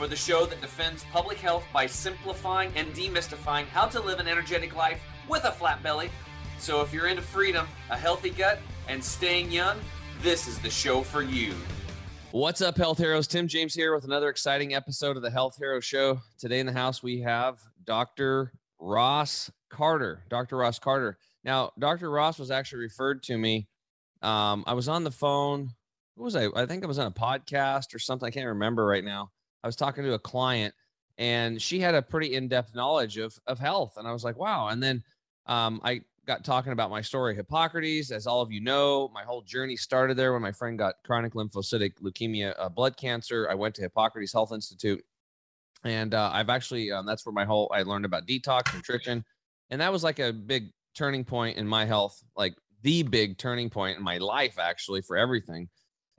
for the show that defends public health by simplifying and demystifying how to live an energetic life with a flat belly. So, if you're into freedom, a healthy gut, and staying young, this is the show for you. What's up, health heroes? Tim James here with another exciting episode of the Health Hero Show. Today in the house, we have Dr. Ross Carter. Dr. Ross Carter. Now, Dr. Ross was actually referred to me. Um, I was on the phone. What was I? I think I was on a podcast or something. I can't remember right now. I was talking to a client and she had a pretty in-depth knowledge of of health and I was like, "Wow." And then um, I got talking about my story Hippocrates. As all of you know, my whole journey started there when my friend got chronic lymphocytic leukemia, uh, blood cancer. I went to Hippocrates Health Institute, and uh, I've actually um, that's where my whole I learned about detox nutrition, and that was like a big turning point in my health, like the big turning point in my life actually for everything.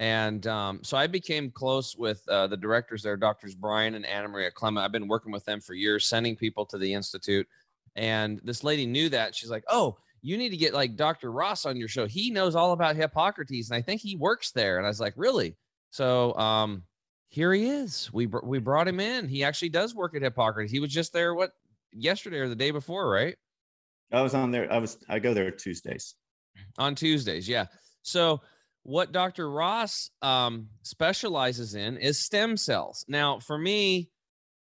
And um, so I became close with uh, the directors there, Doctors Brian and Anna Maria Clement. I've been working with them for years, sending people to the institute. And this lady knew that. She's like, "Oh, you need to get like Dr. Ross on your show. He knows all about Hippocrates, and I think he works there." And I was like, "Really?" So um, here he is. We br- we brought him in. He actually does work at Hippocrates. He was just there what yesterday or the day before, right? I was on there. I was. I go there Tuesdays. On Tuesdays, yeah. So what Dr. Ross um, specializes in is stem cells. Now, for me,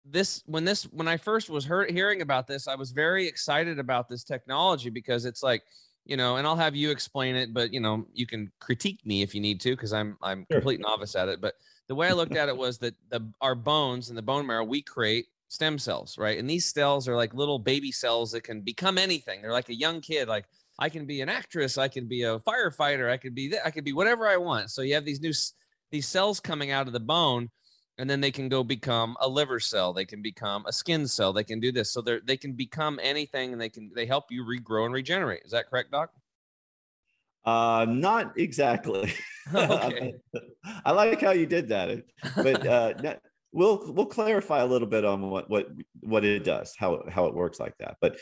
this when this when I first was heard, hearing about this, I was very excited about this technology because it's like, you know, and I'll have you explain it, but you know, you can critique me if you need to because I'm I'm sure. complete novice at it. But the way I looked at it was that the our bones and the bone marrow we create stem cells, right? And these cells are like little baby cells that can become anything. They're like a young kid, like I can be an actress, I can be a firefighter, I could be th- I could be whatever I want. So you have these new these cells coming out of the bone and then they can go become a liver cell, they can become a skin cell, they can do this. So they they can become anything and they can they help you regrow and regenerate. Is that correct, doc? Uh, not exactly. okay. I like how you did that, but uh, we'll we'll clarify a little bit on what what what it does, how how it works like that. But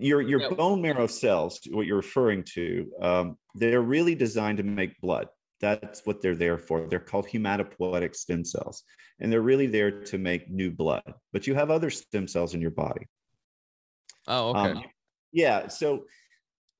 your your yep. bone marrow cells, what you're referring to, um, they're really designed to make blood. That's what they're there for. They're called hematopoietic stem cells, and they're really there to make new blood. But you have other stem cells in your body. Oh, okay. Um, yeah. So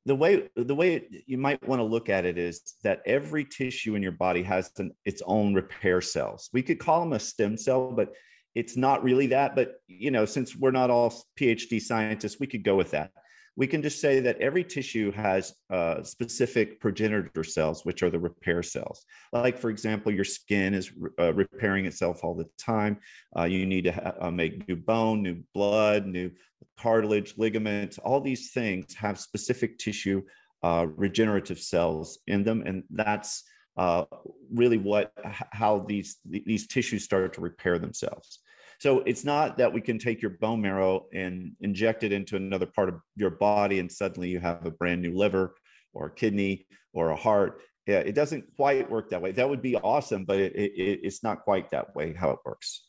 the way the way you might want to look at it is that every tissue in your body has an, its own repair cells. We could call them a stem cell, but it's not really that but you know since we're not all phd scientists we could go with that. We can just say that every tissue has uh, specific progenitor cells which are the repair cells. Like for example your skin is uh, repairing itself all the time. Uh, you need to uh, make new bone new blood new cartilage ligaments. All these things have specific tissue uh, regenerative cells in them and that's uh, really what how these these tissues start to repair themselves. So it's not that we can take your bone marrow and inject it into another part of your body and suddenly you have a brand new liver or a kidney or a heart. Yeah, it doesn't quite work that way. That would be awesome, but it, it, it's not quite that way how it works.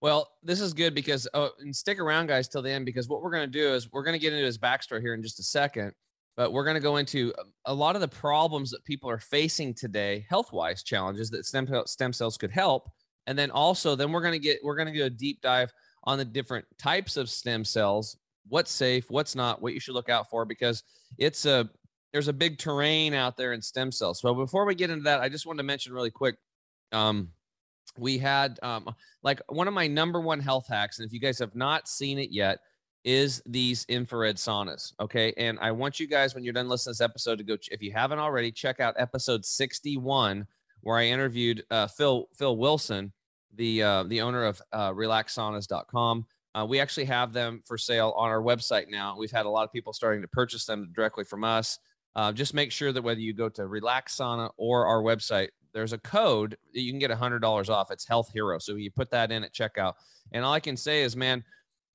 Well, this is good because oh, and stick around, guys, till the end because what we're going to do is we're going to get into his backstory here in just a second but we're going to go into a lot of the problems that people are facing today health-wise challenges that stem, stem cells could help. And then also then we're going to get we're going to do a deep dive on the different types of stem cells what's safe what's not what you should look out for because it's a there's a big terrain out there in stem cells. So before we get into that i just wanted to mention really quick um, we had um, like one of my number one health hacks and if you guys have not seen it yet is these infrared saunas. Okay. And I want you guys, when you're done listening to this episode, to go, if you haven't already, check out episode 61, where I interviewed uh, Phil, Phil Wilson, the, uh, the owner of uh, relaxsaunas.com. Uh, we actually have them for sale on our website now. We've had a lot of people starting to purchase them directly from us. Uh, just make sure that whether you go to Relax Sauna or our website, there's a code that you can get $100 off. It's Health Hero. So you put that in at checkout. And all I can say is, man,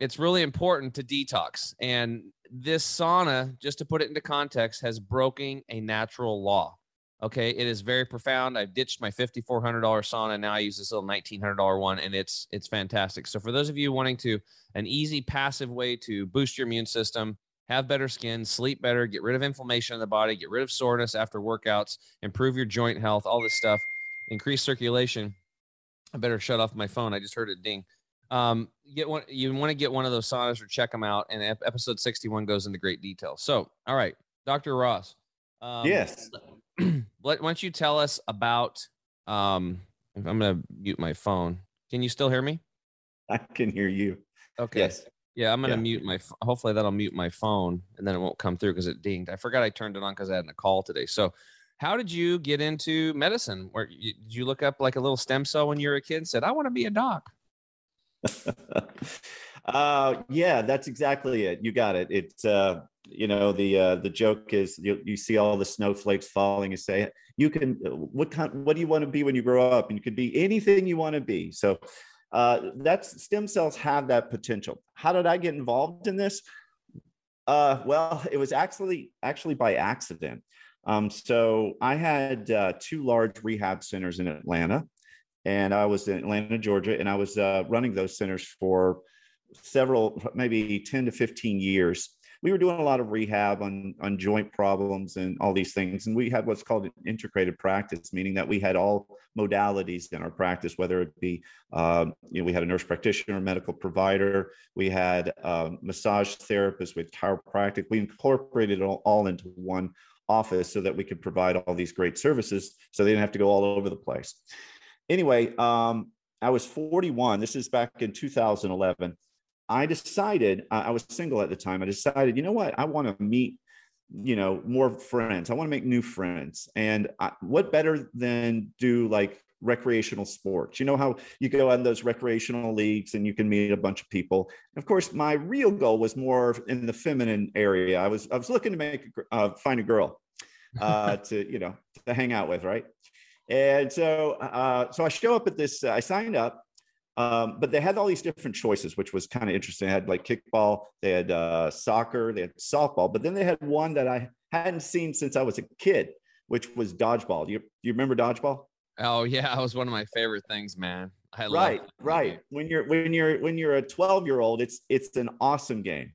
it's really important to detox. And this sauna, just to put it into context, has broken a natural law. Okay, it is very profound. I've ditched my fifty-four hundred dollar sauna. Now I use this little nineteen hundred dollar one, and it's it's fantastic. So for those of you wanting to an easy passive way to boost your immune system, have better skin, sleep better, get rid of inflammation in the body, get rid of soreness after workouts, improve your joint health, all this stuff, increase circulation. I better shut off my phone. I just heard it ding. Um, get one. You want to get one of those saunas or check them out. And episode sixty-one goes into great detail. So, all right, Doctor Ross. Um, yes. why don't you tell us about? Um, I'm going to mute my phone. Can you still hear me? I can hear you. Okay. Yes. Yeah, I'm gonna yeah. mute my. Hopefully that'll mute my phone, and then it won't come through because it dinged. I forgot I turned it on because I had a call today. So, how did you get into medicine? Where you, did you look up like a little stem cell when you were a kid? And said, "I want to be a doc." uh, yeah, that's exactly it. You got it. It's uh, you know the uh, the joke is you, you see all the snowflakes falling. You say you can what kind what do you want to be when you grow up? And you could be anything you want to be. So uh, that's stem cells have that potential. How did I get involved in this? Uh, well, it was actually actually by accident. Um, so I had uh, two large rehab centers in Atlanta, and I was in Atlanta, Georgia, and I was uh, running those centers for several, maybe 10 to 15 years. We were doing a lot of rehab on, on joint problems and all these things. And we had what's called an integrated practice, meaning that we had all modalities in our practice, whether it be, um, you know, we had a nurse practitioner, medical provider, we had um, massage therapists with chiropractic. We incorporated it all, all into one office so that we could provide all these great services so they didn't have to go all over the place anyway, um, I was 41. This is back in 2011. I decided I was single at the time. I decided, you know what? I want to meet, you know, more friends. I want to make new friends. And I, what better than do like recreational sports? You know how you go on those recreational leagues and you can meet a bunch of people. Of course, my real goal was more in the feminine area. I was I was looking to make uh, find a girl uh, to you know to hang out with, right? And so, uh, so I show up at this. Uh, I signed up, um, but they had all these different choices, which was kind of interesting. They had like kickball, they had uh, soccer, they had softball, but then they had one that I hadn't seen since I was a kid, which was dodgeball. Do you do you remember dodgeball? Oh yeah, that was one of my favorite things, man. I right, right. When you're when you're when you're a 12 year old, it's it's an awesome game.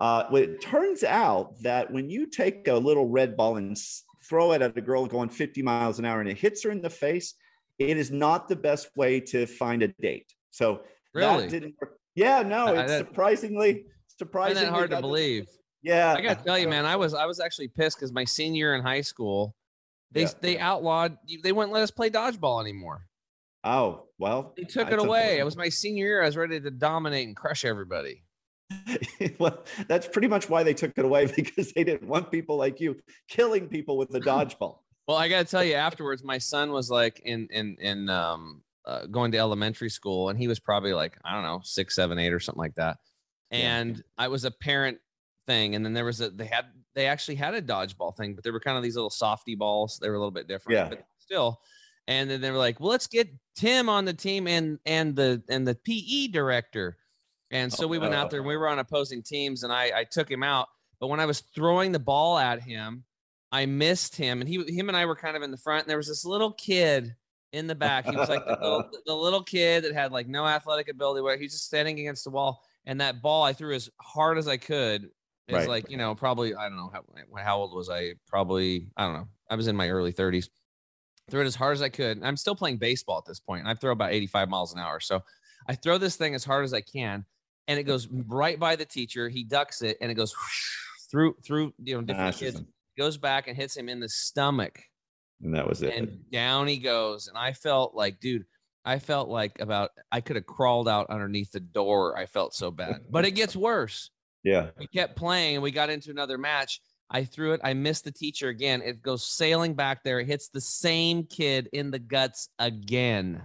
Uh, well, it turns out that when you take a little red ball and throw it at a girl going 50 miles an hour and it hits her in the face, it is not the best way to find a date. So really? that didn't work. Yeah, no, it's surprisingly surprisingly hard to believe. Yeah, I got to tell you, man, I was I was actually pissed because my senior in high school, they yeah. they outlawed they wouldn't let us play dodgeball anymore. Oh well, they took it away. It was my senior year. I was ready to dominate and crush everybody. well, that's pretty much why they took it away because they didn't want people like you killing people with the dodgeball. well, I got to tell you, afterwards, my son was like in in in um uh, going to elementary school, and he was probably like I don't know six, seven, eight, or something like that. And yeah. I was a parent thing, and then there was a they had they actually had a dodgeball thing, but they were kind of these little softy balls. They were a little bit different, yeah. but still. And then they were like, "Well, let's get Tim on the team and and the and the PE director." And so oh, we went out oh. there and we were on opposing teams and I, I took him out. But when I was throwing the ball at him, I missed him. And he him and I were kind of in the front. And there was this little kid in the back. He was like the little, the little kid that had like no athletic ability where he's just standing against the wall. And that ball I threw as hard as I could. It's right. like, you know, probably, I don't know, how, how old was I? Probably, I don't know. I was in my early 30s. Threw it as hard as I could. I'm still playing baseball at this point. And I throw about 85 miles an hour. So I throw this thing as hard as I can and it goes right by the teacher. He ducks it and it goes through through you know different kids. Goes back and hits him in the stomach. And that was it. And down he goes. And I felt like, dude, I felt like about I could have crawled out underneath the door. I felt so bad. But it gets worse. Yeah. We kept playing and we got into another match. I threw it. I missed the teacher again. It goes sailing back there. It hits the same kid in the guts again.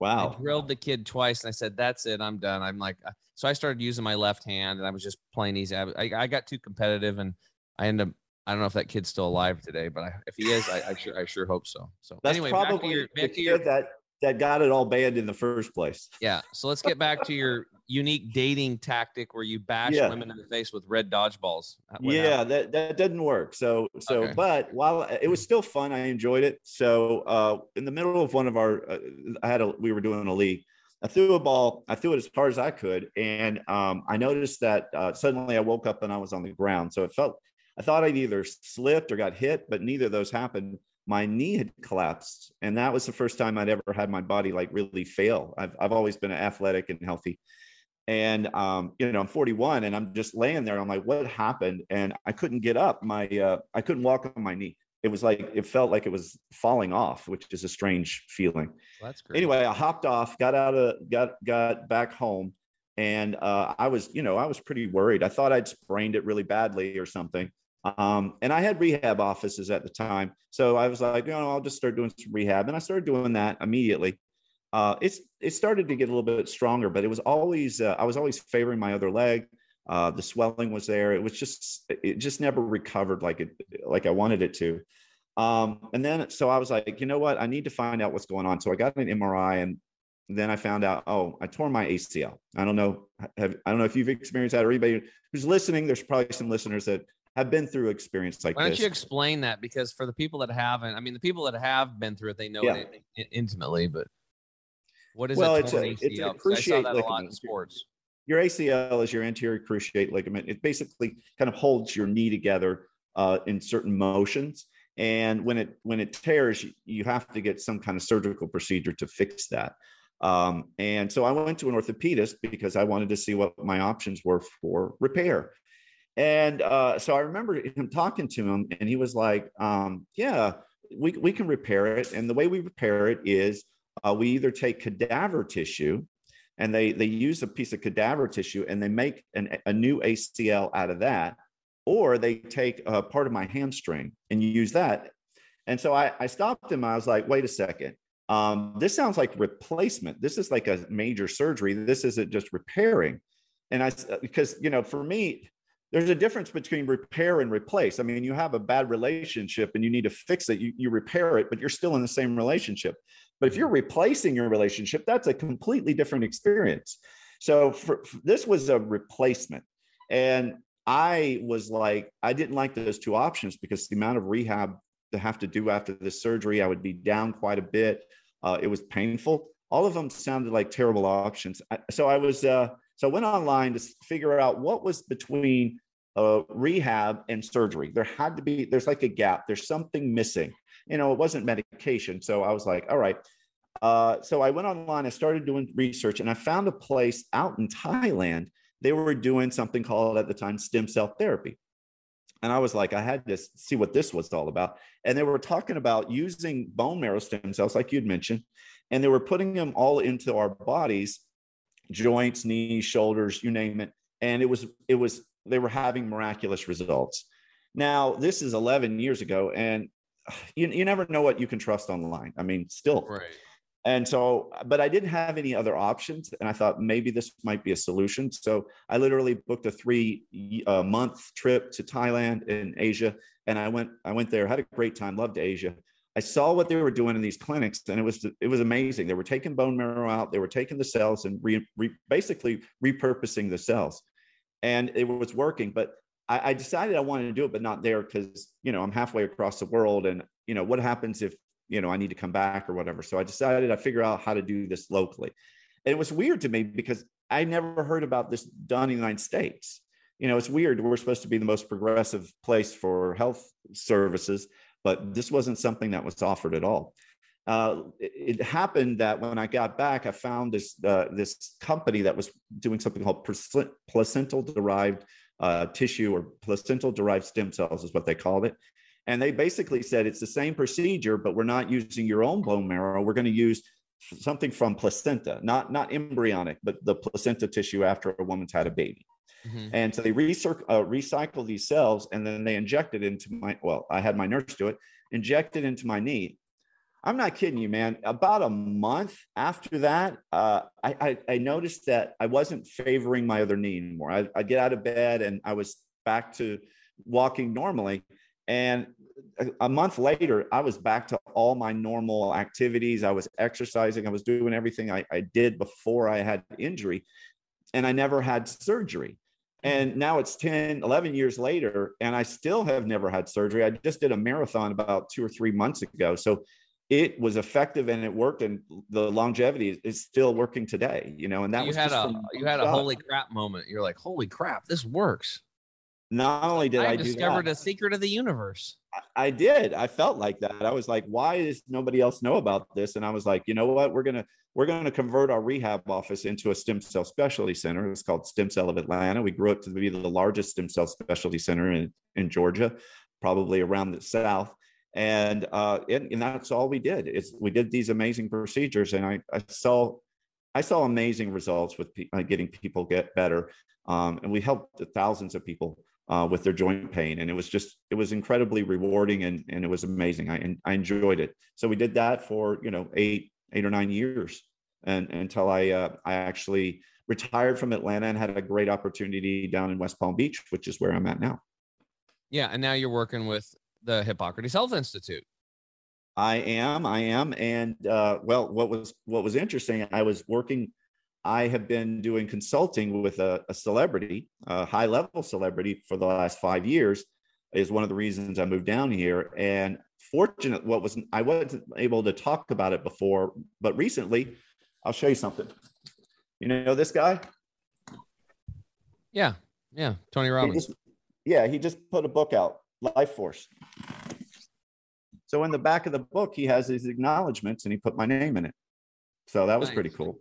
Wow. I drilled the kid twice and I said, that's it. I'm done. I'm like, uh, so I started using my left hand and I was just playing these. I, I got too competitive and I ended up, I don't know if that kid's still alive today, but I, if he is, I, I, sure, I sure hope so. So that's anyway, probably back to your, back to your, that, that got it all banned in the first place. Yeah. So let's get back to your unique dating tactic where you bash Yeah. women in the face with red dodgeballs. What yeah, happened? that, that didn't work. So so, Okay. but while it was still fun, I enjoyed it. So uh, in the middle of one of our, uh, I had a we were doing a league. I threw a ball. I threw it as hard as I could, and um, I noticed that uh, suddenly I woke up and I was on the ground. So it felt I thought I'd either slipped or got hit, but neither of those happened. My knee had collapsed, and that was the first time I'd ever had my body like really fail. I've I've always been athletic and healthy, and um, you know I'm 41, and I'm just laying there. I'm like, what happened? And I couldn't get up. My uh, I couldn't walk on my knee. It was like it felt like it was falling off, which is a strange feeling Well, that's great. anyway, I hopped off, got out of got got back home, and uh, I was, you know, I was pretty worried. I thought I'd sprained it really badly or something. Um, and I had rehab offices at the time, so I was like, you know, I'll just start doing some rehab, and I started doing that immediately. Uh, it's it started to get a little bit stronger, but it was always uh, I was always favoring my other leg. Uh, the swelling was there. It was just it just never recovered like it like I wanted it to. Um, and then so I was like, you know what? I need to find out what's going on. So I got an MRI and then I found out, oh, I tore my ACL. I don't know. Have, I don't know if you've experienced that or anybody who's listening. There's probably some listeners that have been through experience like this. Why don't this. you explain that? Because for the people that haven't, I mean, the people that have been through it, they know Yeah. it in- in- intimately. But what is Well, a it's torn a- it's a ACL? 'Cause I saw cruciate lot in ligament. sports. your ACL is your anterior cruciate ligament. It basically kind of holds your knee together uh, in certain motions. And when it when it tears, you- you have to get some kind of surgical procedure to fix that. Um, and so I went to an orthopedist because I wanted to see what my options were for repair. And uh, so I remember him talking to him, and he was like, um, "Yeah, we we can repair it. And the way we repair it is uh, we either take cadaver tissue." and they they use a piece of cadaver tissue and they make an, a new ACL out of that, or they take a part of my hamstring and use that. And so I, I stopped him. I was like, wait a second. Um, this sounds like replacement. This is like a major surgery. This isn't just repairing. And I because, you know, for me, there's a difference between repair and replace. I mean, you have a bad relationship and you need to fix it. You, you repair it, but you're still in the same relationship. But if you're replacing your relationship, that's a completely different experience. So for, this was a replacement. And I was like, I didn't like those two options because the amount of rehab to have to do after this surgery, I would be down quite a bit. Uh, it was painful. All of them sounded like terrible options. I, so I was, uh, so I went online to figure out what was between uh, rehab and surgery. There had to be, there's like a gap. There's something missing. You know, it wasn't medication. So I was like, all right. Uh, so I went online, I started doing research, and I found a place out in Thailand. They were doing something called at the time stem cell therapy. And I was like, I had to see what this was all about. And they were talking about using bone marrow stem cells, like you'd mentioned, and they were putting them all into our bodies, joints, knees, shoulders, you name it. And it was, it was, they were having miraculous results. Now, this is 11 years ago, and you, you never know what you can trust online. I mean, still, Right. and so, but I didn't have any other options. And I thought maybe this might be a solution. So I literally booked a three uh, month trip to Thailand in Asia. And I went, I went there, had a great time, loved Asia. I saw what they were doing in these clinics and it was, it was amazing. They were taking bone marrow out, they were taking the cells and re, re, basically repurposing the cells. And it was working, but I, I decided I wanted to do it, but not there because, you know, I'm halfway across the world and, you know, what happens if you know, I need to come back or whatever. So I decided I figure out how to do this locally. And it was weird to me because I never heard about this done in the United States. You know, it's weird. We're supposed to be the most progressive place for health services, but this wasn't something that was offered at all. Uh, it, it happened that when I got back, I found this uh, this company that was doing something called placental derived uh, tissue or placental derived stem cells is what they called it. And they basically said it's the same procedure, but we're not using your own bone marrow. We're going to use something from placenta, not not embryonic, but the placenta tissue after a woman's had a baby. Mhm. And so they recirc- uh, recycle these cells and then they inject it into my, well, I had my nurse do it, inject it into my knee. I'm not kidding you, man. About a month after that, uh, I, I, I noticed that I wasn't favoring my other knee anymore. I, I'd get out of bed and I was back to walking normally. And a, a month later, I was back to all my normal activities. I was exercising. I was doing everything I, I did before I had injury, and I never had surgery. And now it's 10, 11 years later, and I still have never had surgery. I just did a marathon about two or three months ago. So it was effective and it worked and the longevity is still working today you know and that you was had just a you had a holy crap moment. You're like, holy crap, this works. not only did i, I discovered that, a secret of the universe. I did. I felt like that. I was like why does nobody else know about this? And i was like you know what? We're gonna we're gonna convert our rehab office into a stem cell specialty center. It's called stem cell of atlanta. We grew up to be the largest stem cell specialty center in, in georgia probably around the south and uh and, and that's all we did. Is we did these amazing procedures and i i saw i saw amazing results with pe- uh, getting people get better. Um, and we helped thousands of people uh, with their joint pain and it was just it was incredibly rewarding and and it was amazing. I i enjoyed it. So we did that for you know eight eight or nine years and until i uh, i actually retired from atlanta and had a great opportunity down in west palm beach which is where i'm at now. Yeah, and now you're working with the Hippocrates Health Institute. I am, I am, and uh, well, what was what was interesting? I was working. I have been doing consulting with a, a celebrity, a high level celebrity, for the last five years. Is one of the reasons I moved down here. And fortunate, what was I wasn't able to talk about it before, but recently, I'll show you something. You know this guy? Yeah, yeah, Tony He Robbins. just- yeah, he just put a book out, Life Force. So in the back of the book, he has his acknowledgments and he put my name in it. So that was pretty cool.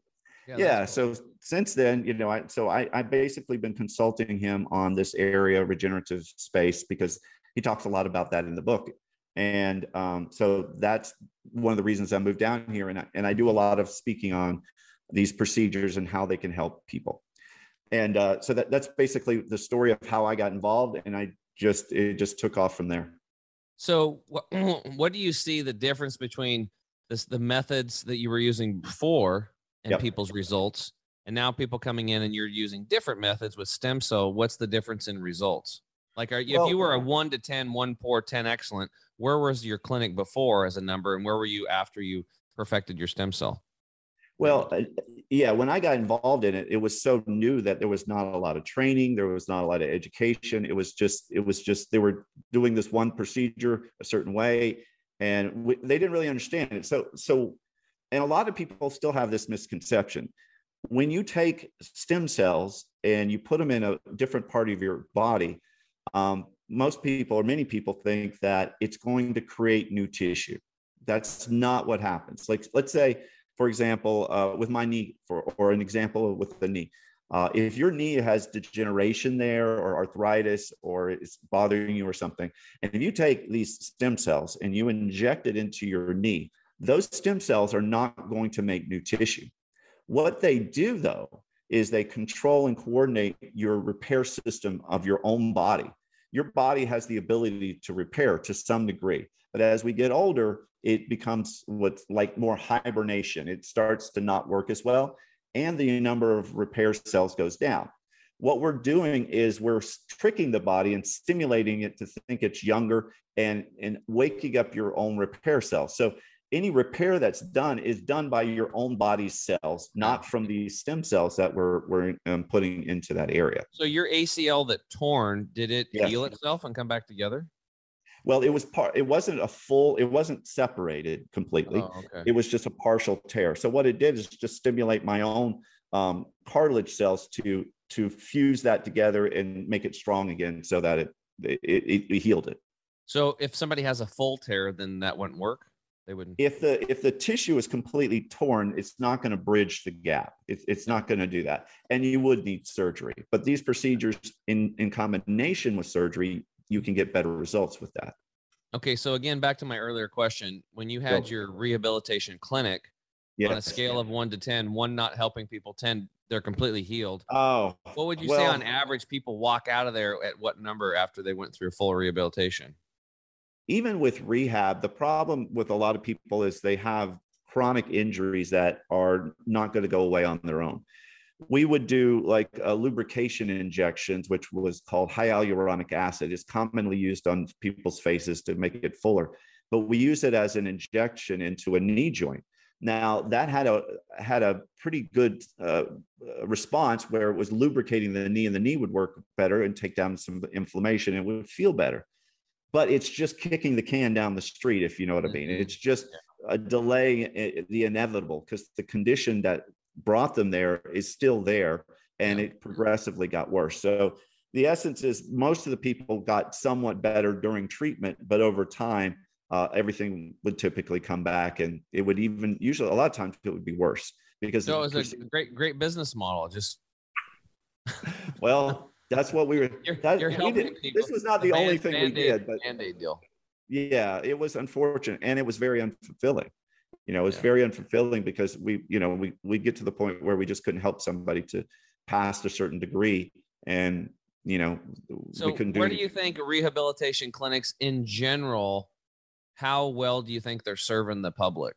that's Yeah. cool. So since then, you know, I so I I basically been consulting him on this area of regenerative space because he talks a lot about that in the book. And um, so that's one of the reasons I moved down here, and I, and I do a lot of speaking on these procedures and how they can help people. And uh, so that that's basically the story of how I got involved, and I just it just took off from there. So what what do you see the difference between this the methods that you were using before and Yep. people's results and now people coming in and you're using different methods with stem cell what's the difference in results like are, you if you were a 1 to 10 1 poor 10 excellent where was your clinic before as a number and where were you after you perfected your stem cell Well, uh, yeah, when I got involved in it, it was so new that there was not a lot of training, there was not a lot of education. It was just, it was just they were doing this one procedure a certain way, and we, they didn't really understand it. So, so, and a lot of people still have this misconception. When you take stem cells and you put them in a different part of your body, um, most people or many people think that it's going to create new tissue. That's not what happens. Like, let's say for example, uh, with my knee, for, or an example with the knee. Uh, if your knee has degeneration there or arthritis or it's bothering you or something, and if you take these stem cells and you inject it into your knee, those stem cells are not going to make new tissue. What they do, though, is they control and coordinate your repair system of your own body. Your body has the ability to repair to some degree. But as we get older, it becomes what's like more hibernation. It starts to not work as well, and the number of repair cells goes down. What we're doing is we're tricking the body and stimulating it to think it's younger and, and waking up your own repair cells. So any repair that's done is done by your own body's cells, not from these stem cells that we're, we're um, putting into that area. so your acl that torn did it Yes. heal itself and come back together Well, it was part, it wasn't a full, it wasn't separated completely. oh, okay it was just a partial tear. So what it did is just stimulate my own um, cartilage cells to to fuse that together and make it strong again, so that it it, it, it healed it. so if somebody has a full tear then that wouldn't work they wouldn't If the if the tissue is completely torn, it's not going to bridge the gap. It's it's not going to do that, and you would need surgery. But these procedures, in in combination with surgery, you can get better results with that. Okay, so again, back to my earlier question. When you had your rehabilitation clinic Yeah. on a scale of one to 10, one not helping people, 10, they're completely healed. Oh, What would you say on average people walk out of there at what number after they went through full rehabilitation? even with rehab, the problem with a lot of people is they have chronic injuries that are not going to go away on their own. We would do like uh, lubrication injections, which was called hyaluronic acid. It's commonly used on people's faces to make it fuller, but we use it as an injection into a knee joint. Now that had a had a pretty good uh, response where it was lubricating the knee, and the knee would work better and take down some inflammation, and would feel better. But it's just kicking the can down the street, if you know what I mean. Mm-hmm. It's just a delay the inevitable because the condition that brought them there is still there, and it progressively got worse. So the essence is most of the people got somewhat better during treatment, but over time uh, everything would typically come back and it would even usually a lot of times it would be worse because so it was a great great business model just well that's what we were you're, that, you're we did, this was not the, the only thing Band-Aid, we did but Band-Aid deal. Yeah it was unfortunate and it was very unfulfilling you know it was yeah. very unfulfilling because we you know we we get to the point where we just couldn't help somebody to pass a certain degree and you know so we couldn't do where do you think rehabilitation clinics in general how well do you think they're serving the public?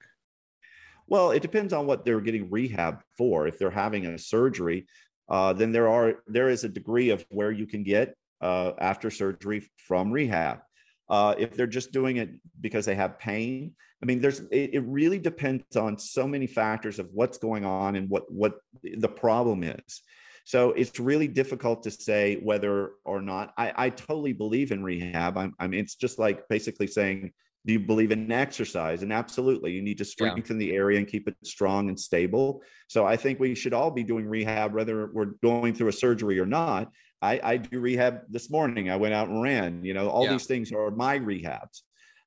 Well, it depends on what they're getting rehab for. If they're having a surgery, uh, then there are there is a degree of where you can get uh, after surgery from rehab. Uh, if they're just doing it because they have pain, I mean, there's it, it, really depends on so many factors of what's going on and what what the problem is. So it's really difficult to say whether or not I, I totally believe in rehab. I'm, I mean, it's just like basically saying do you believe in exercise and absolutely you need to strengthen yeah. the area and keep it strong and stable so i think we should all be doing rehab whether we're going through a surgery or not i, I do rehab this morning i went out and ran you know all yeah. these things are my rehabs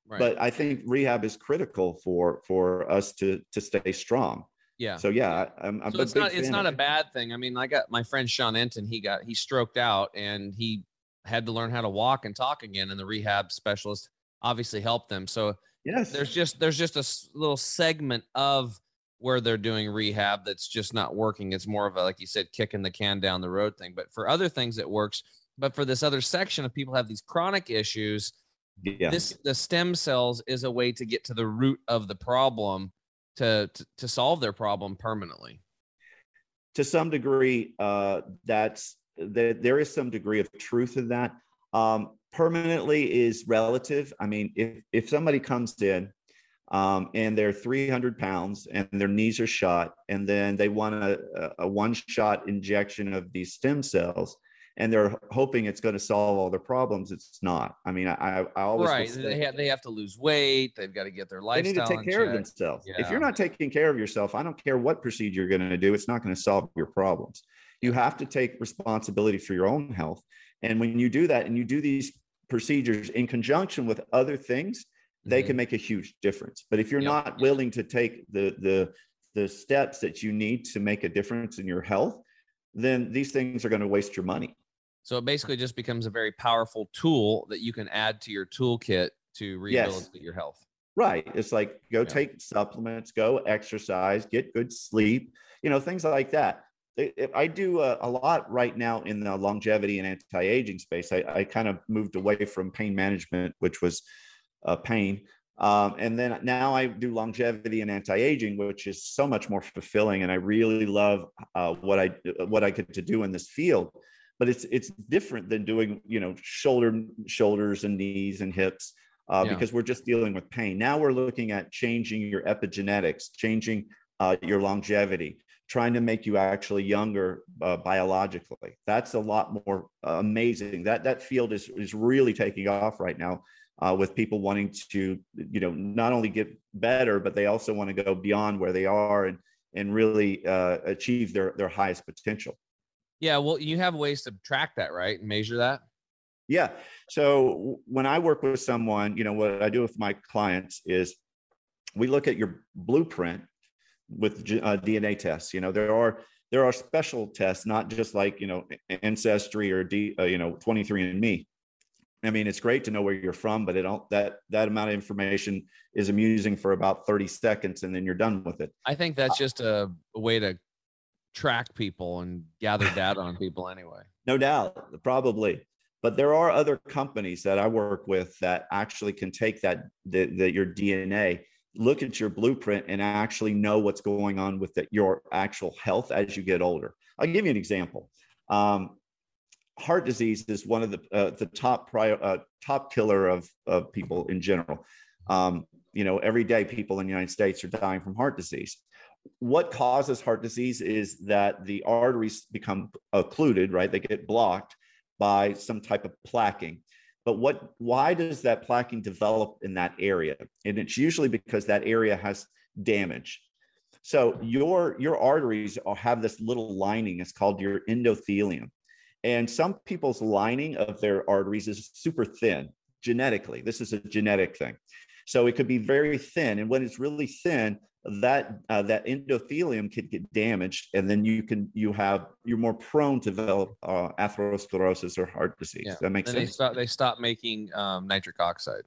right. but i think rehab is critical for for us to to stay strong yeah. So yeah, I'm, I'm so it's not it's not a bad thing. I mean, I got my friend Sean Enton. He got he stroked out and he had to learn how to walk and talk again. And the rehab specialist obviously helped them. So yes, there's just there's just a little segment of where they're doing rehab that's just not working. It's more of a like you said, kicking the can down the road thing. But for other things, it works. But for this other section of people have these chronic issues, yeah. this the stem cells is a way to get to the root of the problem to to, to solve their problem permanently. To some degree, uh, that's that there is some degree of truth in that. Um, permanently is relative. I mean, if if somebody comes in um, and they're 300 pounds and their knees are shot, and then they want a, a one shot injection of these stem cells, and they're hoping it's going to solve all their problems. It's not. I mean, I, I always right. They have they have to lose weight. They've got to get their lifestyle. They need to take care check. of themselves. Yeah. If you're not taking care of yourself, I don't care what procedure you're going to do. It's not going to solve your problems. You have to take responsibility for your own health. And when you do that and you do these procedures in conjunction with other things, they mm-hmm. can make a huge difference. But if you're yep. not willing to take the the the steps that you need to make a difference in your health, then these things are going to waste your money. So it basically just becomes a very powerful tool that you can add to your toolkit to rehabilitate yes. your health. Right. It's like go yeah. take supplements, go exercise, get good sleep, you know, things like that. I do a, a, lot right now in the longevity and anti-aging space. I, I kind of moved away from pain management, which was uh, pain, um, and then now I do longevity and anti-aging, which is so much more fulfilling. And I really love uh, what I what I get to do in this field. But it's it's different than doing you know shoulder shoulders and knees and hips. Uh, yeah. because we're just dealing with pain. Now we're looking at changing your epigenetics, changing uh, your longevity, trying to make you actually younger uh, biologically. That's a lot more uh, amazing. That that field is is really taking off right now uh, with people wanting to you know not only get better, but they also want to go beyond where they are and and really uh, achieve their their highest potential. Yeah, well, you have ways to track that, right? And measure that. Yeah. So when I work with someone, you know, what I do with my clients is we look at your blueprint with uh, DNA tests. You know, there are there are special tests, not just like you know ancestry or D, uh, you know 23andMe. I mean, it's great to know where you're from, but it don't that that amount of information is amusing for about 30 seconds, and then you're done with it. I think that's just a, a way to track people and gather data on people anyway. No doubt, probably. But there are other companies that I work with that actually can take that the, the your DNA look at your blueprint and actually know what's going on with the, your actual health as you get older. I'll give you an example. Um, heart disease is one of the uh, the top prior, uh, top killer of of people in general. Um, you know, every day people in the United States are dying from heart disease. What causes heart disease is that the arteries become occluded, right? They get blocked by some type of plaquing. But what why does that plaquing develop in that area? And it's usually because that area has damage. So your your arteries have this little lining. It's called your endothelium. And some people's lining of their arteries is super thin genetically. This is a genetic thing. So it could be very thin. And when it's really thin, that uh, that endothelium could get damaged, and then you can you have you're more prone to develop uh, atherosclerosis or heart disease. Yeah. That makes and sense. They stop, they stop making um, nitric oxide.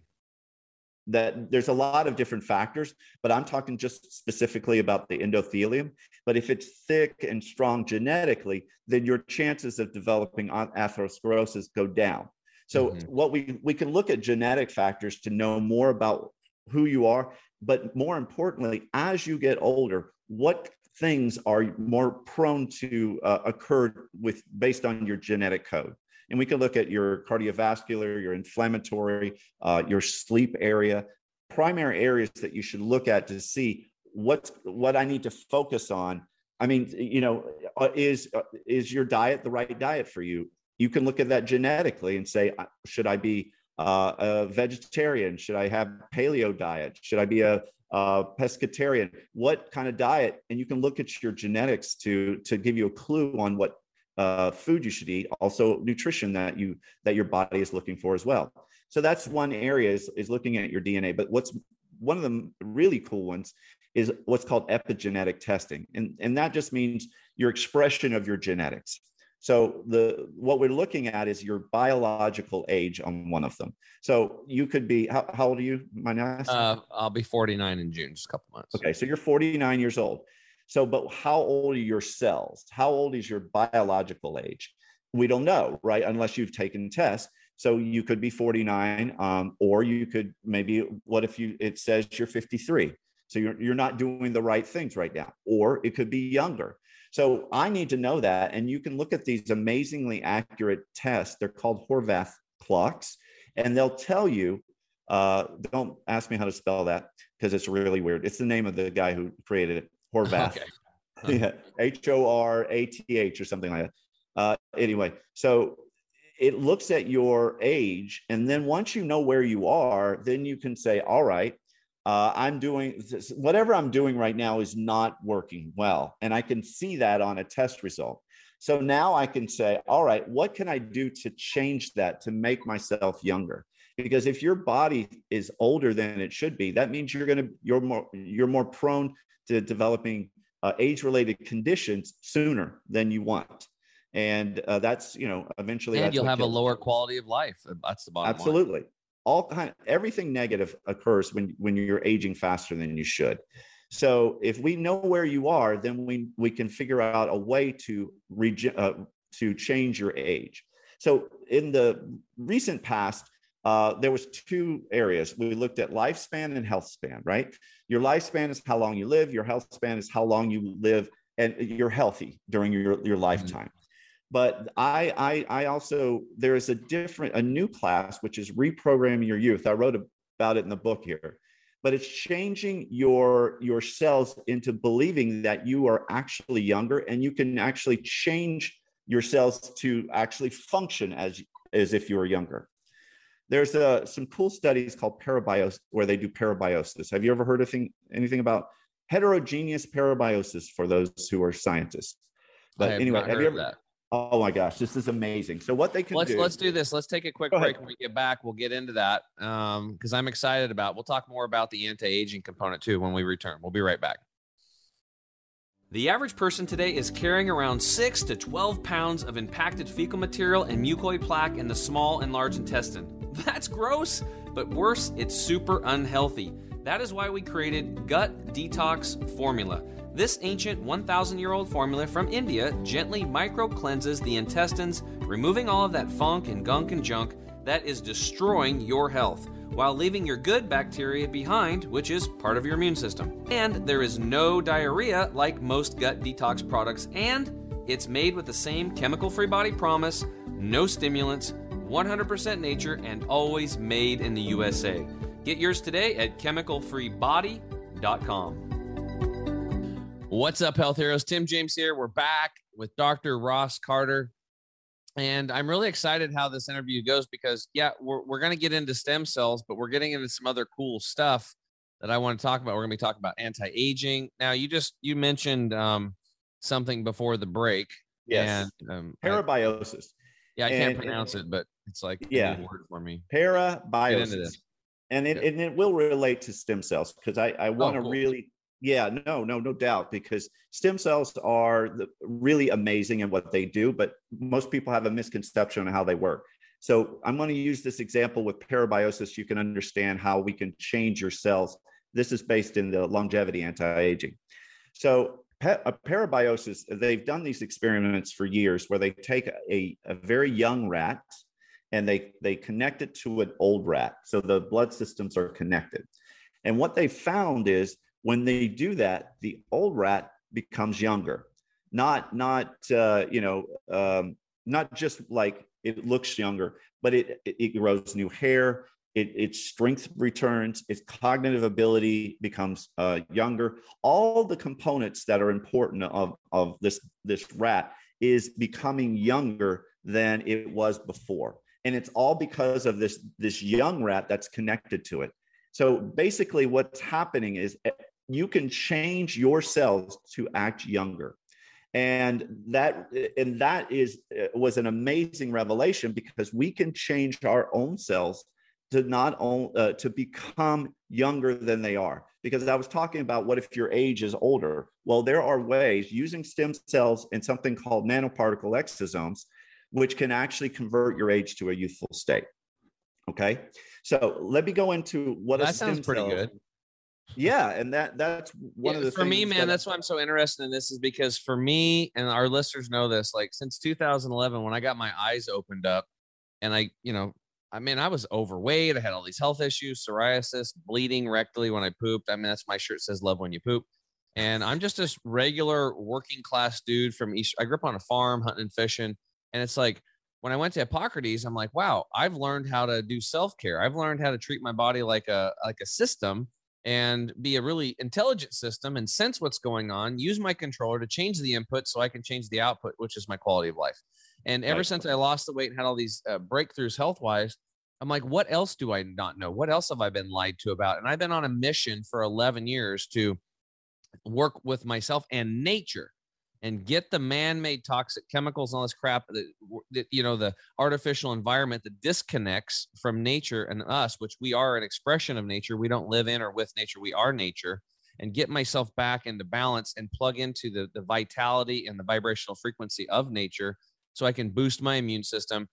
That there's a lot of different factors, but I'm talking just specifically about the endothelium. But if it's thick and strong genetically, then your chances of developing atherosclerosis go down. So mm-hmm. what we we can look at genetic factors to know more about who you are, but more importantly, as you get older, what things are more prone to uh, occur with based on your genetic code. And we can look at your cardiovascular, your inflammatory, uh, your sleep area, primary areas that you should look at to see what's what I need to focus on. I mean, you know, uh, is uh, is your diet the right diet for you? You can look at that genetically and say, should I be uh, a vegetarian? Should I have paleo diet? Should I be a, a pescatarian? What kind of diet? And you can look at your genetics to to give you a clue on what uh, food you should eat. Also, nutrition that you that your body is looking for as well. So that's one area is, is looking at your DNA. But what's one of the really cool ones is what's called epigenetic testing, and and that just means your expression of your genetics. So the what we're looking at is your biological age on one of them. So you could be how, how old are you? My. Uh, I'll be 49 in June, just a couple months. Okay, so you're 49 years old. So, but how old are your cells? How old is your biological age? We don't know, right? Unless you've taken tests. So you could be 49, um, or you could maybe. What if you? It says you're 53. So you're you're not doing the right things right now, or it could be younger. So I need to know that. And you can look at these amazingly accurate tests. They're called Horvath clocks, and they'll tell you. Uh, don't ask me how to spell that because it's really weird. It's the name of the guy who created it, Horvath. Okay. yeah, H O R A T H or something like that. Uh, anyway, so it looks at your age, and then once you know where you are, then you can say, all right, uh, I'm doing this, whatever I'm doing right now is not working well. And I can see that on a test result. So now I can say, all right, what can I do to change that to make myself younger? Because if your body is older than it should be, that means you're going to you're more you're more prone to developing uh, age-related conditions sooner than you want, and uh, that's you know eventually. And you'll have a lower quality of life. That's the bottom. Absolutely. Line all kind everything negative occurs when when you're aging faster than you should so if we know where you are then we we can figure out a way to rege- uh, to change your age so in the recent past uh, there was two areas we looked at lifespan and health span right your lifespan is how long you live your health span is how long you live and you're healthy during your, your mm-hmm. lifetime but I, I, I also there is a different, a new class which is reprogramming your youth. I wrote about it in the book here, but it's changing your your cells into believing that you are actually younger, and you can actually change your cells to actually function as as if you were younger. There's uh, some cool studies called parabiosis where they do parabiosis. Have you ever heard of thing, anything about heterogeneous parabiosis for those who are scientists? But anyway, have you ever? That. Oh my gosh, this is amazing. So what they can let's do, let's do this. Let's take a quick break when we get back. We'll get into that um because I'm excited about. We'll talk more about the anti-aging component too when we return. We'll be right back. The average person today is carrying around 6 to 12 pounds of impacted fecal material and mucoid plaque in the small and large intestine. That's gross, but worse, it's super unhealthy. That is why we created Gut Detox Formula. This ancient 1,000 year old formula from India gently micro cleanses the intestines, removing all of that funk and gunk and junk that is destroying your health. while leaving your good bacteria behind, which is part of your immune system. And there is no diarrhea like most gut detox products, and it's made with the same chemical free body promise no stimulants, 100% nature, and always made in the USA. Get yours today at chemicalfreebody.com. What's up, health heroes? Tim James here. We're back with Dr. Ross Carter. And I'm really excited how this interview goes because, yeah, we're, we're going to get into stem cells, but we're getting into some other cool stuff that I want to talk about. We're going to be talking about anti aging. Now, you just you mentioned um, something before the break. Yes. And, um, parabiosis. I, yeah, I can't pronounce it, but it's like yeah, word for me. Parabiosis. And it, yeah. and it will relate to stem cells because I, I want to oh, cool. really yeah, no, no, no doubt, because stem cells are the, really amazing in what they do, but most people have a misconception on how they work. So I'm going to use this example with parabiosis. You can understand how we can change your cells. This is based in the longevity anti-aging. So a parabiosis, they've done these experiments for years where they take a, a very young rat and they, they connect it to an old rat. So the blood systems are connected. And what they found is when they do that, the old rat becomes younger, not not uh, you know um, not just like it looks younger, but it it, grows new hair. It, its strength returns, its cognitive ability becomes uh, younger. All the components that are important of, of this, this rat is becoming younger than it was before. And it's all because of this, this young rat that's connected to it. So basically, what's happening is you can change your cells to act younger. And that and that is uh, was an amazing revelation because we can change our own cells to not uh, to become younger than they are. Because i was talking about what if your age is older? Well there are ways using stem cells and something called nanoparticle exosomes which can actually convert your age to a youthful state. Okay? So let me go into what that sounds pretty good. Yeah and that that's one yeah, of the for me man that, that's why i'm so interested in this is because for me and our listeners know this like since 2011 when i got my eyes opened up and i you know i mean i was overweight i had all these health issues psoriasis bleeding rectally when i pooped. I mean that's my shirt says love when you poop. And i'm just this regular working class dude from east i grew up on a farm hunting and fishing and it's like when I went to Hippocrates, I'm like, wow, I've learned how to do self care. I've learned how to treat my body like a like a system and be a really intelligent system and sense what's going on, use my controller to change the input so I can change the output, which is my quality of life. And ever right. since I lost the weight and had all these uh, breakthroughs health wise, I'm like, what else do I not know? What else have I been lied to about? And I've been on a mission for 11 years to work with myself and nature and get the man-made toxic chemicals and all this crap that, that, you know the artificial environment that disconnects from nature and us which we are an expression of nature we don't live in or with nature we are nature and get myself back into balance and plug into the, the vitality and the vibrational frequency of nature so i can boost my immune system